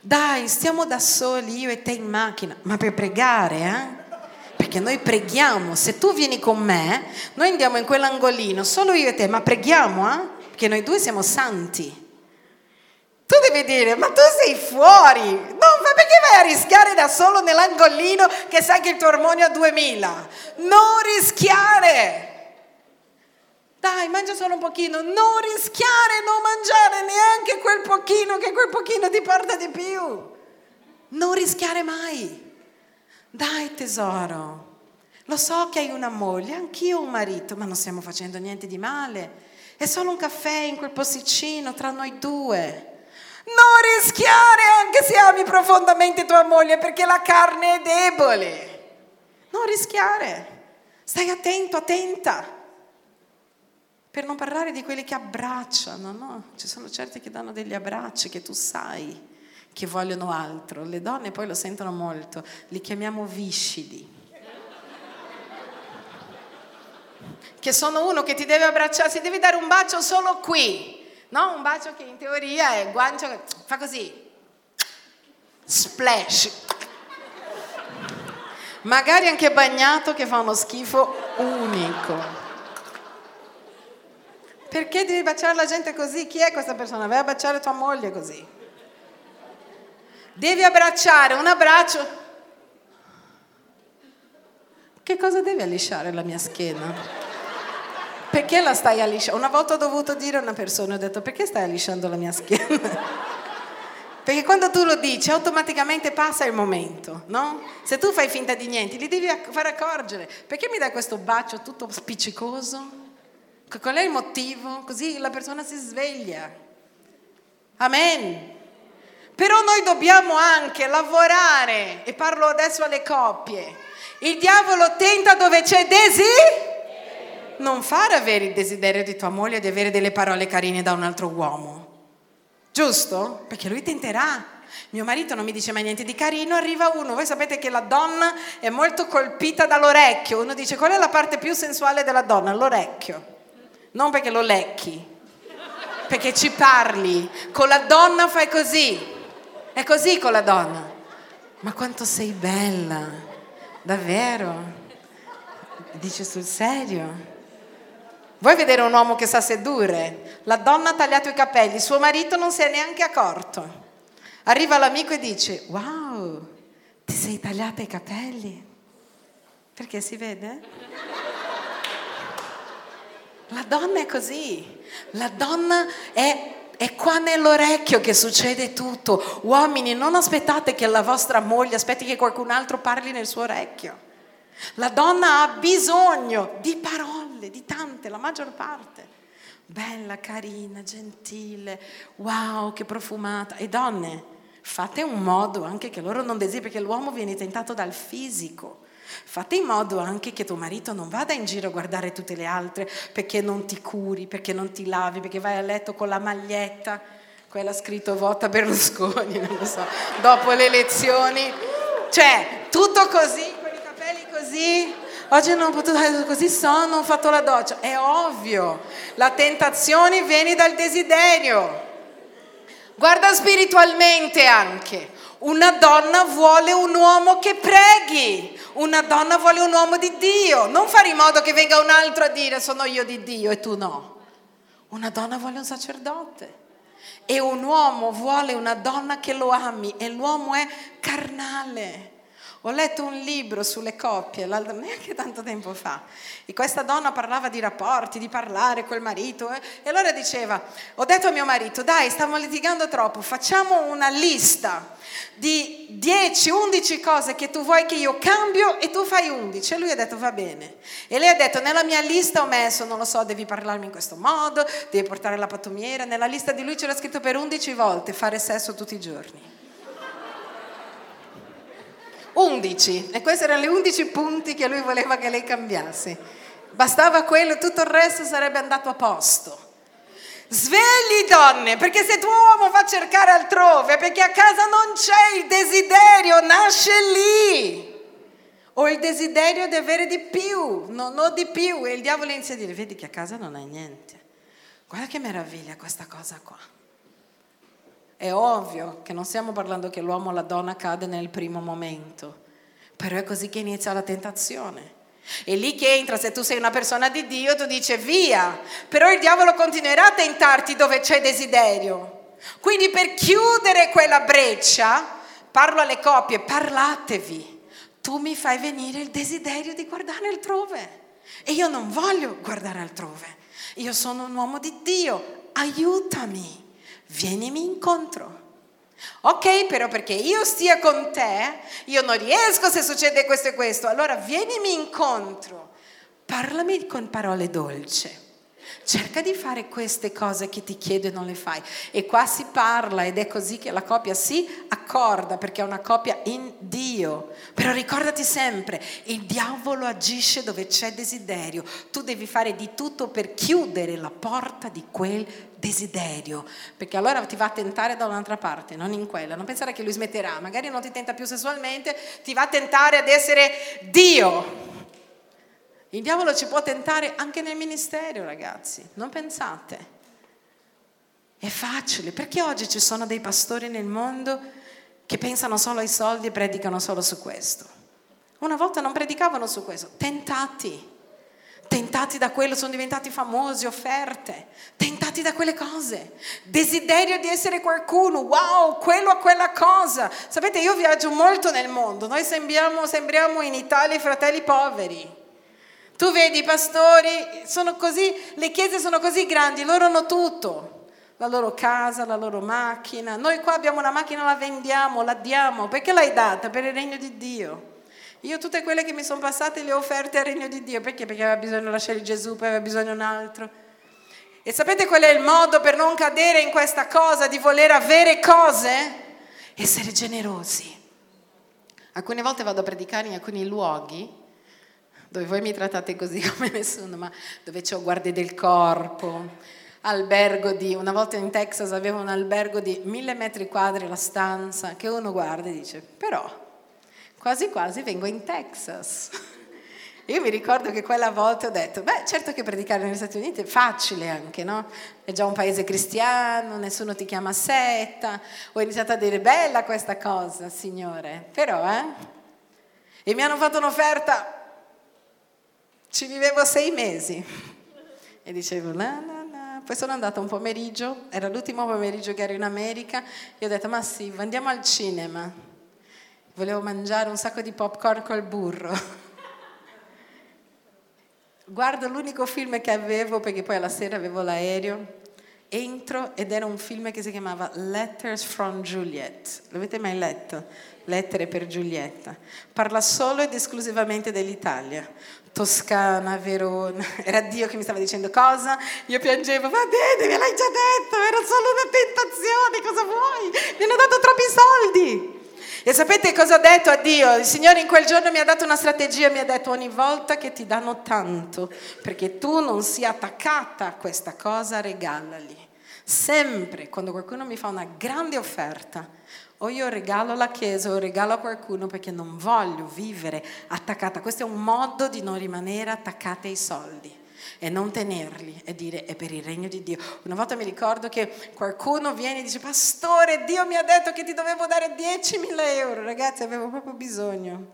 dai, stiamo da soli, io e te in macchina, ma per pregare, eh? Perché noi preghiamo, se tu vieni con me, noi andiamo in quell'angolino, solo io e te, ma preghiamo, eh? Perché noi due siamo santi. Tu devi dire, ma tu sei fuori, no, ma perché vai a rischiare da solo nell'angolino che sai che il tuo ormonio è 2000? Non rischiare! Dai, mangia solo un pochino, non rischiare, non mangiare neanche quel pochino, che quel pochino ti porta di più. Non rischiare mai. Dai tesoro, lo so che hai una moglie, anch'io un marito, ma non stiamo facendo niente di male. È solo un caffè in quel posticino tra noi due. Non rischiare anche se ami profondamente tua moglie perché la carne è debole. Non rischiare. Stai attento, attenta. Per non parlare di quelli che abbracciano, no? Ci sono certi che danno degli abbracci che tu sai che vogliono altro. Le donne poi lo sentono molto, li chiamiamo viscidi. Che sono uno che ti deve abbracciare, si deve dare un bacio solo qui, no? Un bacio che in teoria è guancio, fa così, splash. Magari anche bagnato che fa uno schifo unico. Perché devi baciare la gente così? Chi è questa persona? Vai a baciare tua moglie così. Devi abbracciare un abbraccio. Che cosa devi allisciare la mia schiena? Perché la stai allisciando? Una volta ho dovuto dire a una persona, ho detto perché stai allisciando la mia schiena? Perché quando tu lo dici automaticamente passa il momento, no? Se tu fai finta di niente, li devi far accorgere. Perché mi dai questo bacio tutto spiccicoso? Qual è il motivo? Così la persona si sveglia. Amen. Però noi dobbiamo anche lavorare, e parlo adesso alle coppie. Il diavolo tenta dove c'è desiderio. Non fare avere il desiderio di tua moglie di avere delle parole carine da un altro uomo. Giusto? Perché lui tenterà. Mio marito non mi dice mai niente di carino, arriva uno, voi sapete che la donna è molto colpita dall'orecchio, uno dice qual è la parte più sensuale della donna? L'orecchio non perché lo lecchi, perché ci parli. Con la donna fai così, è così con la donna. Ma quanto sei bella, davvero? Dice sul serio? Vuoi vedere un uomo che sa sedurre? La donna ha tagliato i capelli, suo marito non si è neanche accorto. Arriva l'amico e dice, wow, ti sei tagliata i capelli? Perché si vede? La donna è così, la donna è è qua nell'orecchio che succede tutto. Uomini, non aspettate che la vostra moglie aspetti che qualcun altro parli nel suo orecchio. La donna ha bisogno di parole, di tante, la maggior parte. Bella, carina, gentile, wow, che profumata. E donne, fate un modo anche che loro non desiderino, perché l'uomo viene tentato dal fisico. Fate in modo anche che tuo marito non vada in giro a guardare tutte le altre perché non ti curi, perché non ti lavi, perché vai a letto con la maglietta, quella scritto vota Berlusconi, non lo so, dopo le elezioni. Cioè, tutto così, con i capelli così. Oggi non ho potuto, così sono, ho fatto la doccia. È ovvio, la tentazione viene dal desiderio. Guarda spiritualmente anche. Una donna vuole un uomo che preghi, una donna vuole un uomo di Dio, non fare in modo che venga un altro a dire sono io di Dio e tu no. Una donna vuole un sacerdote e un uomo vuole una donna che lo ami e l'uomo è carnale. Ho letto un libro sulle coppie, neanche tanto tempo fa, e questa donna parlava di rapporti, di parlare col marito, eh? e allora diceva, ho detto a mio marito, dai, stiamo litigando troppo, facciamo una lista di 10, 11 cose che tu vuoi che io cambio e tu fai 11. E lui ha detto, va bene. E lei ha detto, nella mia lista ho messo, non lo so, devi parlarmi in questo modo, devi portare la pattumiera, nella lista di lui c'era scritto per 11 volte, fare sesso tutti i giorni. 11 e questi erano gli 11 punti che lui voleva che lei cambiasse. Bastava quello tutto il resto sarebbe andato a posto. Svegli donne, perché se tuo uomo va a cercare altrove, perché a casa non c'è il desiderio, nasce lì. Ho il desiderio di avere di più, non ho di più. E il diavolo inizia a dire, vedi che a casa non hai niente. Guarda che meraviglia questa cosa qua. È ovvio che non stiamo parlando che l'uomo o la donna cade nel primo momento, però è così che inizia la tentazione. È lì che entra, se tu sei una persona di Dio, tu dici via, però il diavolo continuerà a tentarti dove c'è desiderio. Quindi per chiudere quella breccia, parlo alle coppie, parlatevi. Tu mi fai venire il desiderio di guardare altrove e io non voglio guardare altrove. Io sono un uomo di Dio, aiutami vienimi incontro. Ok, però perché io stia con te, io non riesco se succede questo e questo, allora vienimi incontro, parlami con parole dolci. Cerca di fare queste cose che ti chiedo e non le fai. E qua si parla ed è così che la coppia si accorda perché è una coppia in Dio. Però ricordati sempre, il diavolo agisce dove c'è desiderio. Tu devi fare di tutto per chiudere la porta di quel desiderio, perché allora ti va a tentare da un'altra parte, non in quella. Non pensare che lui smetterà, magari non ti tenta più sessualmente, ti va a tentare ad essere Dio. Il diavolo ci può tentare anche nel ministero, ragazzi, non pensate. È facile, perché oggi ci sono dei pastori nel mondo che pensano solo ai soldi e predicano solo su questo. Una volta non predicavano su questo, tentati, tentati da quello, sono diventati famosi, offerte, tentati da quelle cose, desiderio di essere qualcuno, wow, quello a quella cosa. Sapete, io viaggio molto nel mondo, noi sembriamo, sembriamo in Italia i fratelli poveri. Tu vedi i pastori, sono così, le chiese sono così grandi, loro hanno tutto, la loro casa, la loro macchina. Noi qua abbiamo una macchina, la vendiamo, la diamo. Perché l'hai data? Per il regno di Dio. Io tutte quelle che mi sono passate le ho offerte al regno di Dio. Perché? Perché aveva bisogno di lasciare Gesù, poi aveva bisogno di un altro. E sapete qual è il modo per non cadere in questa cosa di voler avere cose? Essere generosi. Alcune volte vado a predicare in alcuni luoghi dove voi mi trattate così come nessuno, ma dove c'ho guardie del corpo, albergo di, una volta in Texas avevo un albergo di mille metri quadri la stanza, che uno guarda e dice, però quasi quasi vengo in Texas. Io mi ricordo che quella volta ho detto, beh, certo che predicare negli Stati Uniti è facile anche, no? È già un paese cristiano, nessuno ti chiama setta. Ho iniziato a dire, bella questa cosa, Signore, però, eh? E mi hanno fatto un'offerta ci vivevo sei mesi e dicevo la la la. Poi sono andata un pomeriggio, era l'ultimo pomeriggio che ero in America e ho detto ma sì, andiamo al cinema. Volevo mangiare un sacco di popcorn col burro. Guardo l'unico film che avevo perché poi alla sera avevo l'aereo. Entro ed era un film che si chiamava Letters from Juliet. L'avete mai letto? Lettere per Giulietta. Parla solo ed esclusivamente dell'Italia. Toscana, Verona, era Dio che mi stava dicendo cosa? Io piangevo, va bene, me l'hai già detto, era solo una tentazione, cosa vuoi? Mi hanno dato troppi soldi. E sapete cosa ho detto a Dio? Il Signore in quel giorno mi ha dato una strategia, mi ha detto ogni volta che ti danno tanto, perché tu non sia attaccata a questa cosa, regalali. Sempre quando qualcuno mi fa una grande offerta, o io regalo alla Chiesa o regalo a qualcuno perché non voglio vivere attaccata. Questo è un modo di non rimanere attaccata ai soldi e non tenerli e dire è per il regno di Dio. Una volta mi ricordo che qualcuno viene e dice pastore Dio mi ha detto che ti dovevo dare 10.000 euro, ragazzi avevo proprio bisogno.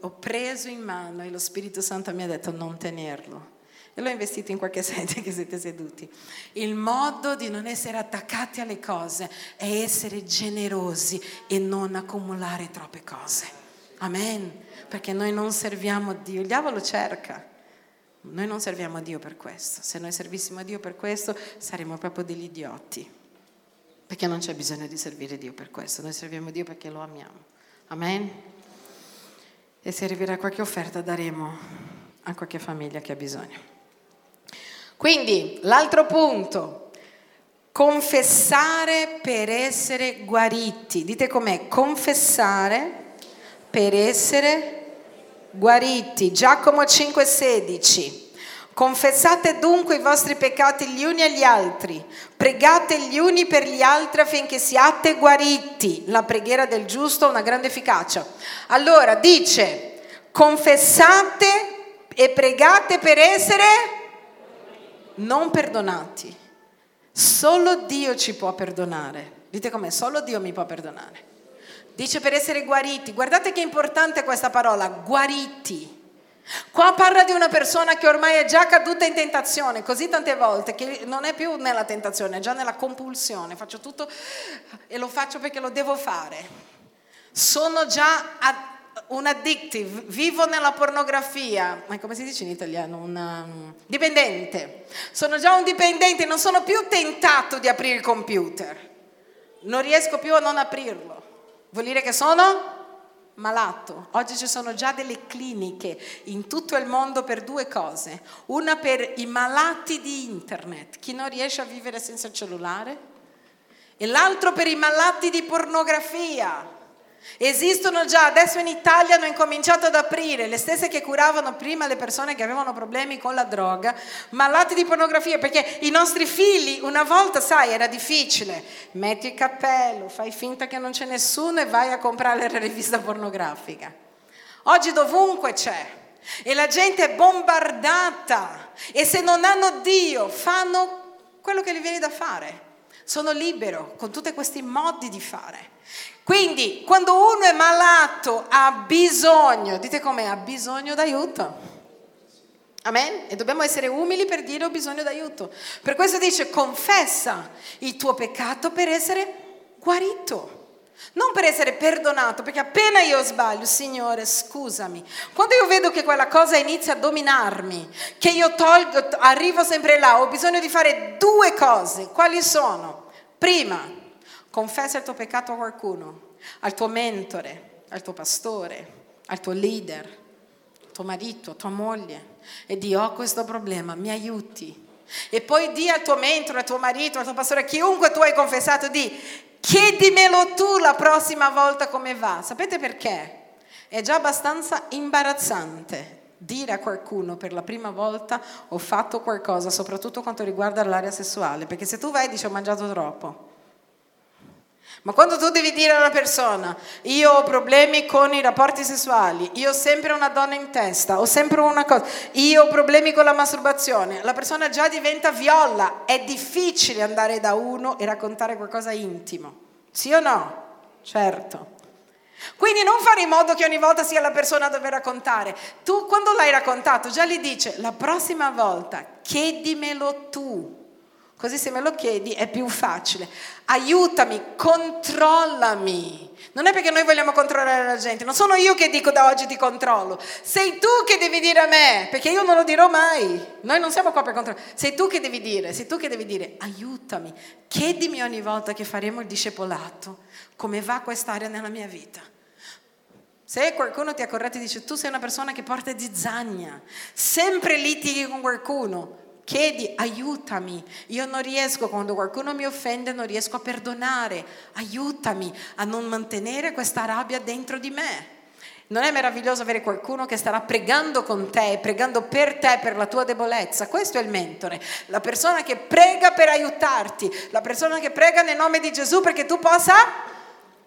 Ho preso in mano e lo Spirito Santo mi ha detto non tenerlo e l'ho investito in qualche sede che siete seduti. Il modo di non essere attaccati alle cose è essere generosi e non accumulare troppe cose. Amen. Perché noi non serviamo Dio, il diavolo cerca. Noi non serviamo Dio per questo. Se noi servissimo Dio per questo saremmo proprio degli idioti. Perché non c'è bisogno di servire Dio per questo. Noi serviamo Dio perché lo amiamo. Amen. E se arriverà qualche offerta daremo a qualche famiglia che ha bisogno. Quindi l'altro punto, confessare per essere guariti. Dite com'è? Confessare per essere guariti. Giacomo 5:16. Confessate dunque i vostri peccati gli uni agli altri, pregate gli uni per gli altri affinché siate guariti. La preghiera del giusto ha una grande efficacia. Allora dice, confessate e pregate per essere non perdonati. Solo Dio ci può perdonare. Dite com'è? Solo Dio mi può perdonare. Dice per essere guariti. Guardate che importante questa parola, guariti. Qua parla di una persona che ormai è già caduta in tentazione così tante volte che non è più nella tentazione, è già nella compulsione. Faccio tutto e lo faccio perché lo devo fare. Sono già un addictive, vivo nella pornografia, ma come si dice in italiano? Un um, dipendente. Sono già un dipendente, non sono più tentato di aprire il computer. Non riesco più a non aprirlo. Vuol dire che sono malato. Oggi ci sono già delle cliniche in tutto il mondo per due cose. Una per i malati di internet, chi non riesce a vivere senza cellulare, e l'altro per i malati di pornografia Esistono già, adesso in Italia hanno incominciato ad aprire le stesse che curavano prima le persone che avevano problemi con la droga, malati di pornografia, perché i nostri figli una volta, sai, era difficile, metti il cappello, fai finta che non c'è nessuno e vai a comprare la rivista pornografica. Oggi dovunque c'è e la gente è bombardata e se non hanno Dio fanno quello che gli viene da fare. Sono libero con tutti questi modi di fare. Quindi quando uno è malato ha bisogno, dite com'è, ha bisogno d'aiuto. Amen? E dobbiamo essere umili per dire ho bisogno d'aiuto. Per questo dice confessa il tuo peccato per essere guarito. Non per essere perdonato, perché appena io sbaglio, Signore, scusami. Quando io vedo che quella cosa inizia a dominarmi, che io tolgo, arrivo sempre là, ho bisogno di fare due cose. Quali sono? Prima, Confessa il tuo peccato a qualcuno, al tuo mentore, al tuo pastore, al tuo leader, al tuo marito, a tua moglie e di ho questo problema, mi aiuti. E poi di al tuo mentore, al tuo marito, al tuo pastore, a chiunque tu hai confessato, di chiedimelo tu la prossima volta come va. Sapete perché? È già abbastanza imbarazzante dire a qualcuno per la prima volta ho fatto qualcosa, soprattutto quanto riguarda l'area sessuale, perché se tu vai e dici ho mangiato troppo, ma quando tu devi dire a una persona, io ho problemi con i rapporti sessuali, io ho sempre una donna in testa, ho sempre una cosa, io ho problemi con la masturbazione, la persona già diventa viola, è difficile andare da uno e raccontare qualcosa intimo. Sì o no? Certo. Quindi non fare in modo che ogni volta sia la persona a dover raccontare. Tu quando l'hai raccontato già gli dice la prossima volta chiedimelo tu. Così se me lo chiedi è più facile. Aiutami, controllami. Non è perché noi vogliamo controllare la gente, non sono io che dico da oggi ti controllo. Sei tu che devi dire a me, perché io non lo dirò mai. Noi non siamo qua per controllare. Sei tu che devi dire, sei tu che devi dire aiutami. Chiedimi ogni volta che faremo il discepolato come va quest'area nella mia vita. Se qualcuno ti ha corretto e dice tu sei una persona che porta zizzagna, sempre litighi con qualcuno, chiedi aiutami, io non riesco, quando qualcuno mi offende non riesco a perdonare, aiutami a non mantenere questa rabbia dentro di me. Non è meraviglioso avere qualcuno che starà pregando con te, pregando per te, per la tua debolezza? Questo è il mentore, la persona che prega per aiutarti, la persona che prega nel nome di Gesù perché tu possa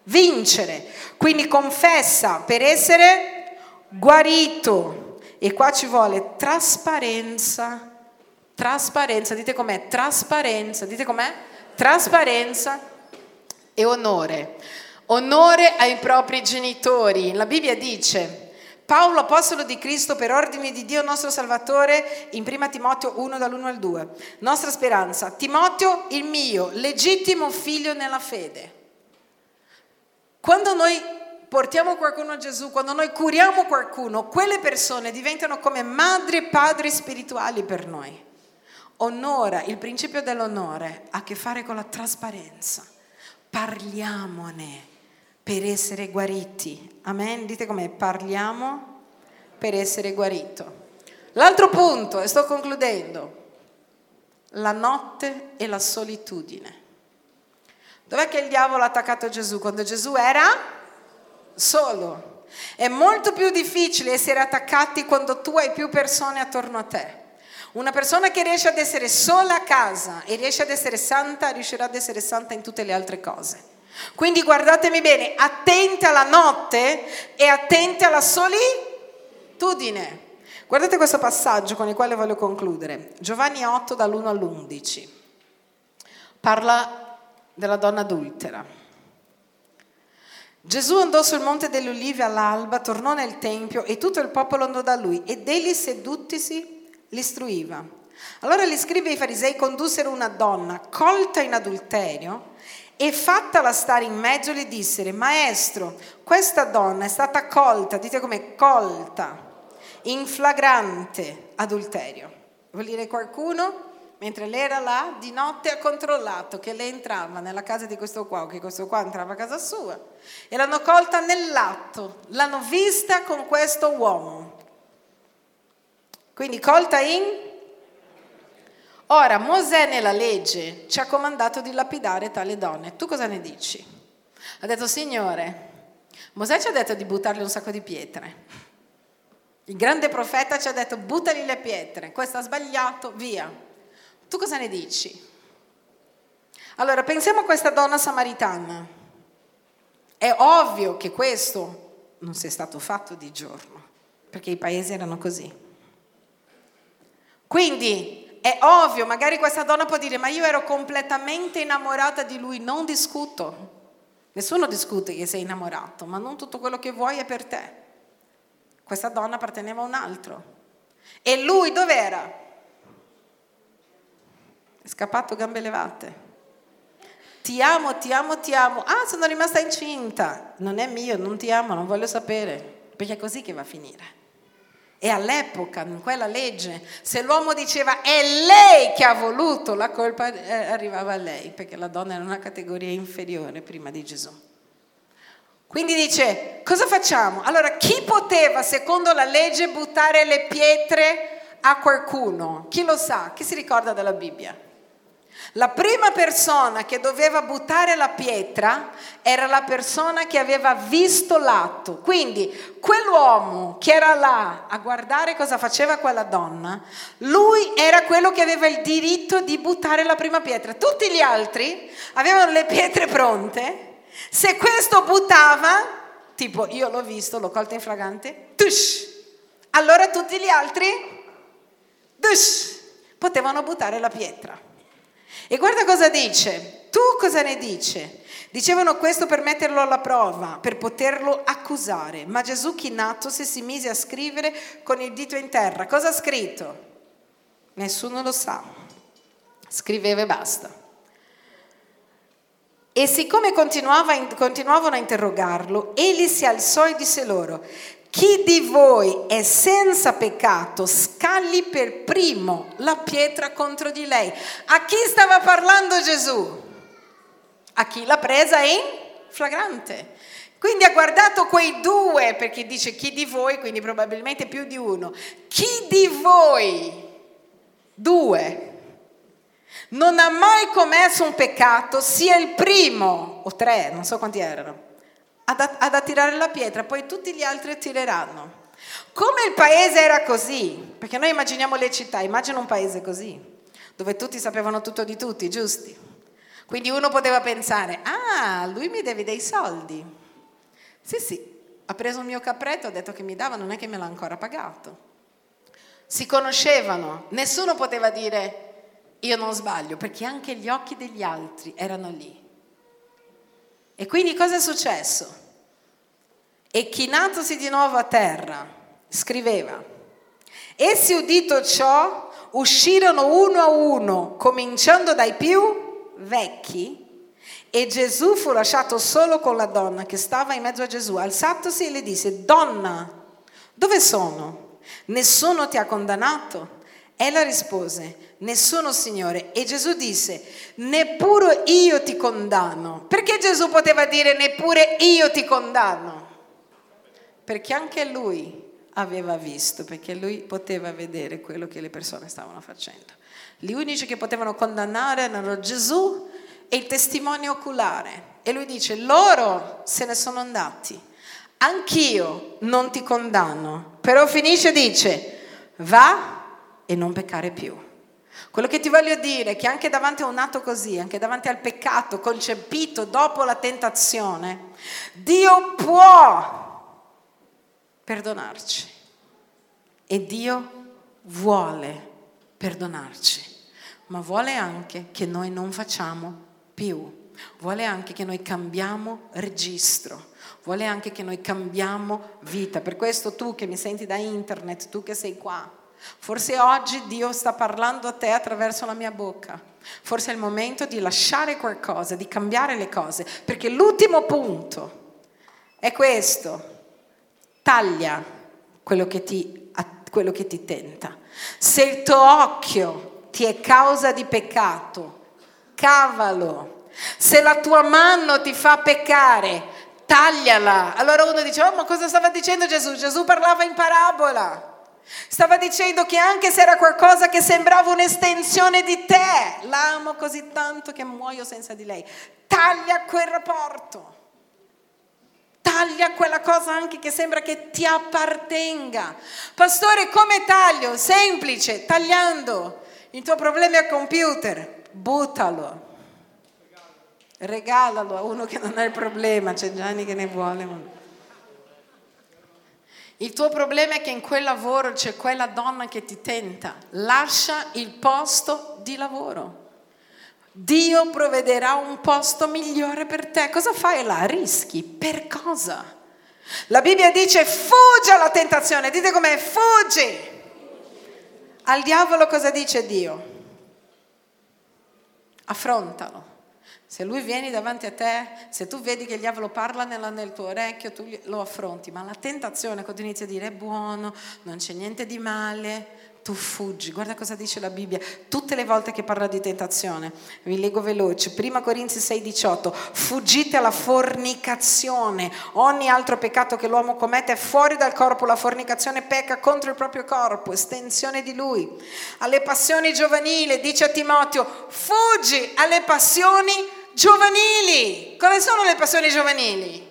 vincere. Quindi confessa per essere guarito. E qua ci vuole trasparenza Trasparenza, dite com'è? Trasparenza, dite com'è? Trasparenza e onore. Onore ai propri genitori. La Bibbia dice, Paolo, apostolo di Cristo, per ordine di Dio nostro Salvatore, in 1 Timoteo 1, dall'1 al 2. Nostra speranza. Timoteo, il mio legittimo figlio nella fede. Quando noi portiamo qualcuno a Gesù, quando noi curiamo qualcuno, quelle persone diventano come madri e padri spirituali per noi. Onora, il principio dell'onore ha a che fare con la trasparenza. Parliamone per essere guariti. Amen? Dite come parliamo per essere guarito. L'altro punto, e sto concludendo, la notte e la solitudine. Dov'è che il diavolo ha attaccato Gesù? Quando Gesù era solo. È molto più difficile essere attaccati quando tu hai più persone attorno a te. Una persona che riesce ad essere sola a casa e riesce ad essere santa, riuscirà ad essere santa in tutte le altre cose. Quindi guardatemi bene, attenti alla notte e attenti alla solitudine. Guardate questo passaggio con il quale voglio concludere. Giovanni 8 dall'1 all'11. Parla della donna adultera. Gesù andò sul monte delle Ulive all'alba, tornò nel tempio e tutto il popolo andò da lui ed egli seduttisi l'istruiva. Allora gli scribi e i farisei condussero una donna colta in adulterio e fattala stare in mezzo gli dissero, maestro, questa donna è stata colta, dite come colta, in flagrante adulterio. Vuol dire qualcuno, mentre lei era là, di notte ha controllato che lei entrava nella casa di questo qua, o che questo qua entrava a casa sua, e l'hanno colta nell'atto, l'hanno vista con questo uomo. Quindi colta in... Ora, Mosè nella legge ci ha comandato di lapidare tale donne. Tu cosa ne dici? Ha detto, Signore, Mosè ci ha detto di buttargli un sacco di pietre. Il grande profeta ci ha detto, buttali le pietre, questo ha sbagliato, via. Tu cosa ne dici? Allora, pensiamo a questa donna samaritana. È ovvio che questo non sia stato fatto di giorno, perché i paesi erano così. Quindi è ovvio, magari questa donna può dire, ma io ero completamente innamorata di lui, non discuto. Nessuno discute che sei innamorato, ma non tutto quello che vuoi è per te. Questa donna apparteneva a un altro. E lui dov'era? È scappato gambe levate. Ti amo, ti amo, ti amo. Ah, sono rimasta incinta. Non è mio, non ti amo, non voglio sapere. Perché è così che va a finire. E all'epoca, in quella legge, se l'uomo diceva è lei che ha voluto, la colpa eh, arrivava a lei, perché la donna era una categoria inferiore prima di Gesù. Quindi dice, cosa facciamo? Allora, chi poteva, secondo la legge, buttare le pietre a qualcuno? Chi lo sa? Chi si ricorda della Bibbia? La prima persona che doveva buttare la pietra era la persona che aveva visto l'atto. Quindi quell'uomo che era là a guardare cosa faceva quella donna, lui era quello che aveva il diritto di buttare la prima pietra. Tutti gli altri avevano le pietre pronte. Se questo buttava, tipo io l'ho visto, l'ho colto in fragante, tush, allora tutti gli altri, tush, potevano buttare la pietra. E guarda cosa dice. Tu cosa ne dici? Dicevano questo per metterlo alla prova, per poterlo accusare. Ma Gesù chinatosi si mise a scrivere con il dito in terra. Cosa ha scritto? Nessuno lo sa. Scriveva e basta. E siccome continuavano a interrogarlo, egli si alzò e disse loro, chi di voi è senza peccato, scagli per primo la pietra contro di lei. A chi stava parlando Gesù? A chi l'ha presa in flagrante. Quindi ha guardato quei due, perché dice chi di voi, quindi probabilmente più di uno. Chi di voi, due, non ha mai commesso un peccato, sia il primo, o tre, non so quanti erano ad, ad attirare la pietra, poi tutti gli altri attireranno. Come il paese era così, perché noi immaginiamo le città, immagina un paese così, dove tutti sapevano tutto di tutti, giusti? Quindi uno poteva pensare, ah, lui mi deve dei soldi. Sì, sì, ha preso il mio capretto, ha detto che mi dava, non è che me l'ha ancora pagato. Si conoscevano, nessuno poteva dire io non sbaglio, perché anche gli occhi degli altri erano lì. E quindi cosa è successo? E chinatosi di nuovo a terra, scriveva, essi udito ciò uscirono uno a uno, cominciando dai più vecchi E Gesù fu lasciato solo con la donna che stava in mezzo a Gesù. Alzatosi e le disse, donna, dove sono? Nessuno ti ha condannato? Ella rispose, nessuno Signore. E Gesù disse, neppure io ti condanno. Perché Gesù poteva dire neppure io ti condanno? Perché anche lui aveva visto, perché lui poteva vedere quello che le persone stavano facendo. Gli unici che potevano condannare erano Gesù e il testimone oculare. E lui dice, loro se ne sono andati. Anch'io non ti condanno. Però finisce e dice, va e non peccare più. Quello che ti voglio dire è che anche davanti a un atto così, anche davanti al peccato concepito dopo la tentazione, Dio può perdonarci e Dio vuole perdonarci, ma vuole anche che noi non facciamo più, vuole anche che noi cambiamo registro vuole anche che noi cambiamo vita. Per questo tu che mi senti da internet, tu che sei qua, forse oggi Dio sta parlando a te attraverso la mia bocca. Forse è il momento di lasciare qualcosa, di cambiare le cose, perché l'ultimo punto è questo. Taglia quello che ti, quello che ti tenta. Se il tuo occhio ti è causa di peccato, cavalo. Se la tua mano ti fa peccare, tagliala. Allora uno dice, oh ma cosa stava dicendo Gesù? Gesù parlava in parabola. Stava dicendo che anche se era qualcosa che sembrava un'estensione di te, l'amo così tanto che muoio senza di lei. Taglia quel rapporto. Taglia quella cosa anche che sembra che ti appartenga. Pastore, come taglio? Semplice, tagliando. Il tuo problema è il computer, buttalo regalalo a uno che non ha il problema, c'è Gianni che ne vuole. Il tuo problema è che in quel lavoro c'è quella donna che ti tenta, lascia il posto di lavoro. Dio provvederà un posto migliore per te. Cosa fai là? Rischi. Per cosa? La Bibbia dice fuggi alla tentazione. Dite com'è, fuggi. Al diavolo cosa dice Dio? Affrontalo. Se lui viene davanti a te, se tu vedi che il diavolo parla nella, nel tuo orecchio, tu lo affronti, ma la tentazione quando inizi a dire è buono, non c'è niente di male, tu fuggi. Guarda cosa dice la Bibbia, tutte le volte che parla di tentazione. Vi leggo veloce. Prima Corinzi 6:18. Fuggite alla fornicazione. Ogni altro peccato che l'uomo commette è fuori dal corpo, la fornicazione pecca contro il proprio corpo, estensione di lui. Alle passioni giovanili, dice a Timoteo, fuggi alle passioni giovanili. Quali sono le passioni giovanili?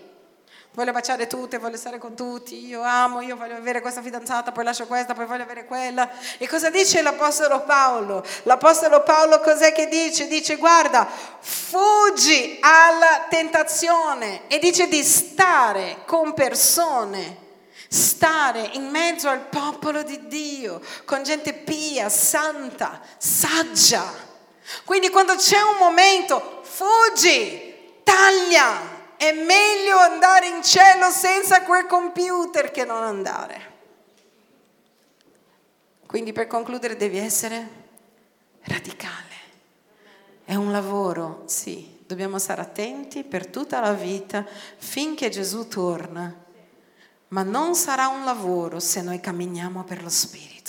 Voglio baciare tutte, voglio stare con tutti, io amo, io voglio avere questa fidanzata, poi lascio questa, poi voglio avere quella. E cosa dice l'Apostolo Paolo? L'Apostolo Paolo cos'è che dice? Dice guarda, fuggi alla tentazione e dice di stare con persone stare in mezzo al popolo di Dio, con gente pia, santa, saggia. Quindi quando c'è un momento fuggi, taglia. È meglio andare in cielo senza quel computer che non andare. Quindi per concludere devi essere radicale. È un lavoro, sì, dobbiamo stare attenti per tutta la vita finché Gesù torna, ma non sarà un lavoro se noi camminiamo per lo Spirito.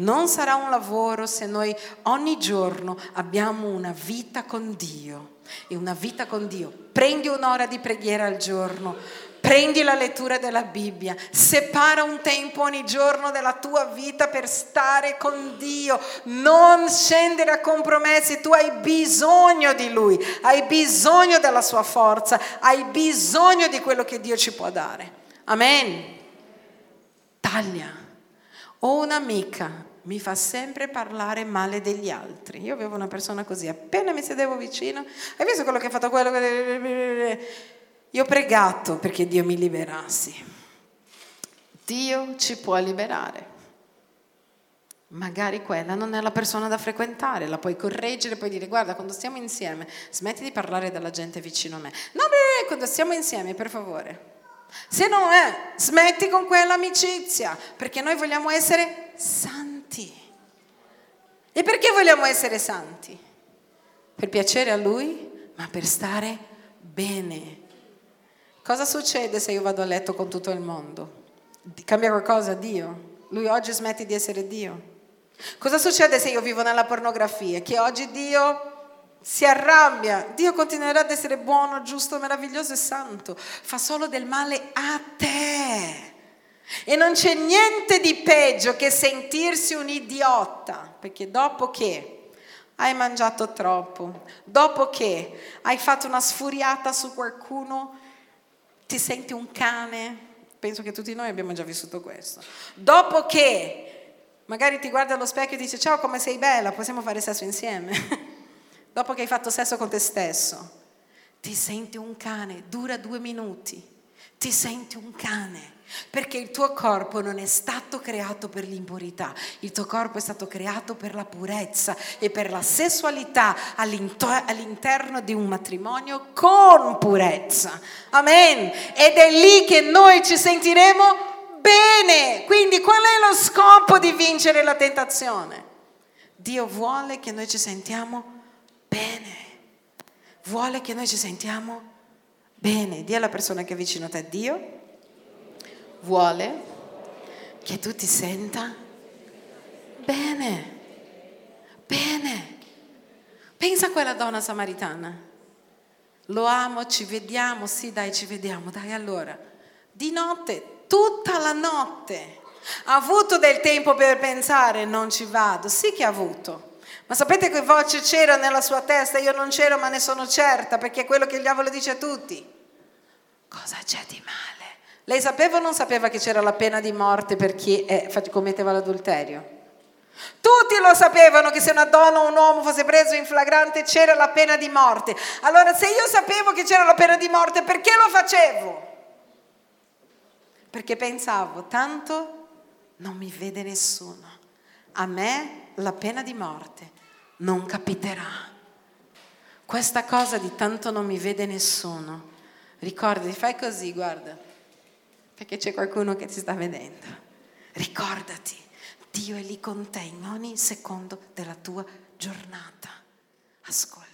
Non sarà un lavoro se noi ogni giorno abbiamo una vita con Dio. E una vita con Dio. Prendi un'ora di preghiera al giorno. Prendi la lettura della Bibbia, separa un tempo ogni giorno della tua vita per stare con Dio, non scendere a compromessi, tu hai bisogno di Lui, hai bisogno della sua forza, hai bisogno di quello che Dio ci può dare. Amen. Taglia. Ho un'amica mi fa sempre parlare male degli altri. Io avevo una persona così, appena mi sedevo vicino, hai visto quello che ha fatto quello? Io ho pregato perché Dio mi liberassi. Dio ci può liberare. Magari quella non è la persona da frequentare, la puoi correggere, puoi dire guarda quando stiamo insieme smetti di parlare della gente vicino a me. No, beh, quando stiamo insieme per favore. Se non è, smetti con quell'amicizia, perché noi vogliamo essere santi santi. E perché vogliamo essere santi? Per piacere a Lui, ma per stare bene. Cosa succede se io vado a letto con tutto il mondo? Cambia qualcosa Dio? Lui oggi smette di essere Dio? Cosa succede se io vivo nella pornografia? Che oggi Dio si arrabbia, Dio continuerà ad essere buono, giusto, meraviglioso e santo, fa solo del male a te. E non c'è niente di peggio che sentirsi un idiota, perché dopo che hai mangiato troppo, dopo che hai fatto una sfuriata su qualcuno, ti senti un cane. Penso che tutti noi abbiamo già vissuto questo. Dopo che magari ti guardi allo specchio e dici ciao come sei bella, possiamo fare sesso insieme. dopo che hai fatto sesso con te stesso, ti senti un cane, dura due minuti, ti senti un cane, perché il tuo corpo non è stato creato per l'impurità, il tuo corpo è stato creato per la purezza e per la sessualità all'interno di un matrimonio con purezza. Amen. Ed è lì che noi ci sentiremo bene. Quindi qual è lo scopo di vincere la tentazione? Dio vuole che noi ci sentiamo bene. Vuole che noi ci sentiamo bene. Dì alla persona che è vicino a te, Dio vuole che tu ti senta bene. Bene. Pensa a quella donna samaritana. Lo amo, ci vediamo, sì dai, ci vediamo, dai allora. Di notte, tutta la notte. Ha avuto del tempo per pensare, non ci vado. Sì che ha avuto. Ma sapete che voce c'era nella sua testa? Io non c'ero, ma ne sono certa, perché è quello che il diavolo dice a tutti. Cosa c'è di male? Lei sapeva o non sapeva che c'era la pena di morte per chi è, commetteva l'adulterio? Tutti lo sapevano che se una donna o un uomo fosse preso in flagrante c'era la pena di morte. Allora se io sapevo che c'era la pena di morte, perché lo facevo? Perché pensavo, tanto non mi vede nessuno. A me la pena di morte non capiterà. Questa cosa di tanto non mi vede nessuno, ricordati, fai così, guarda, perché c'è qualcuno che ti sta vedendo. Ricordati, Dio è lì con te in ogni secondo della tua giornata. Ascolta.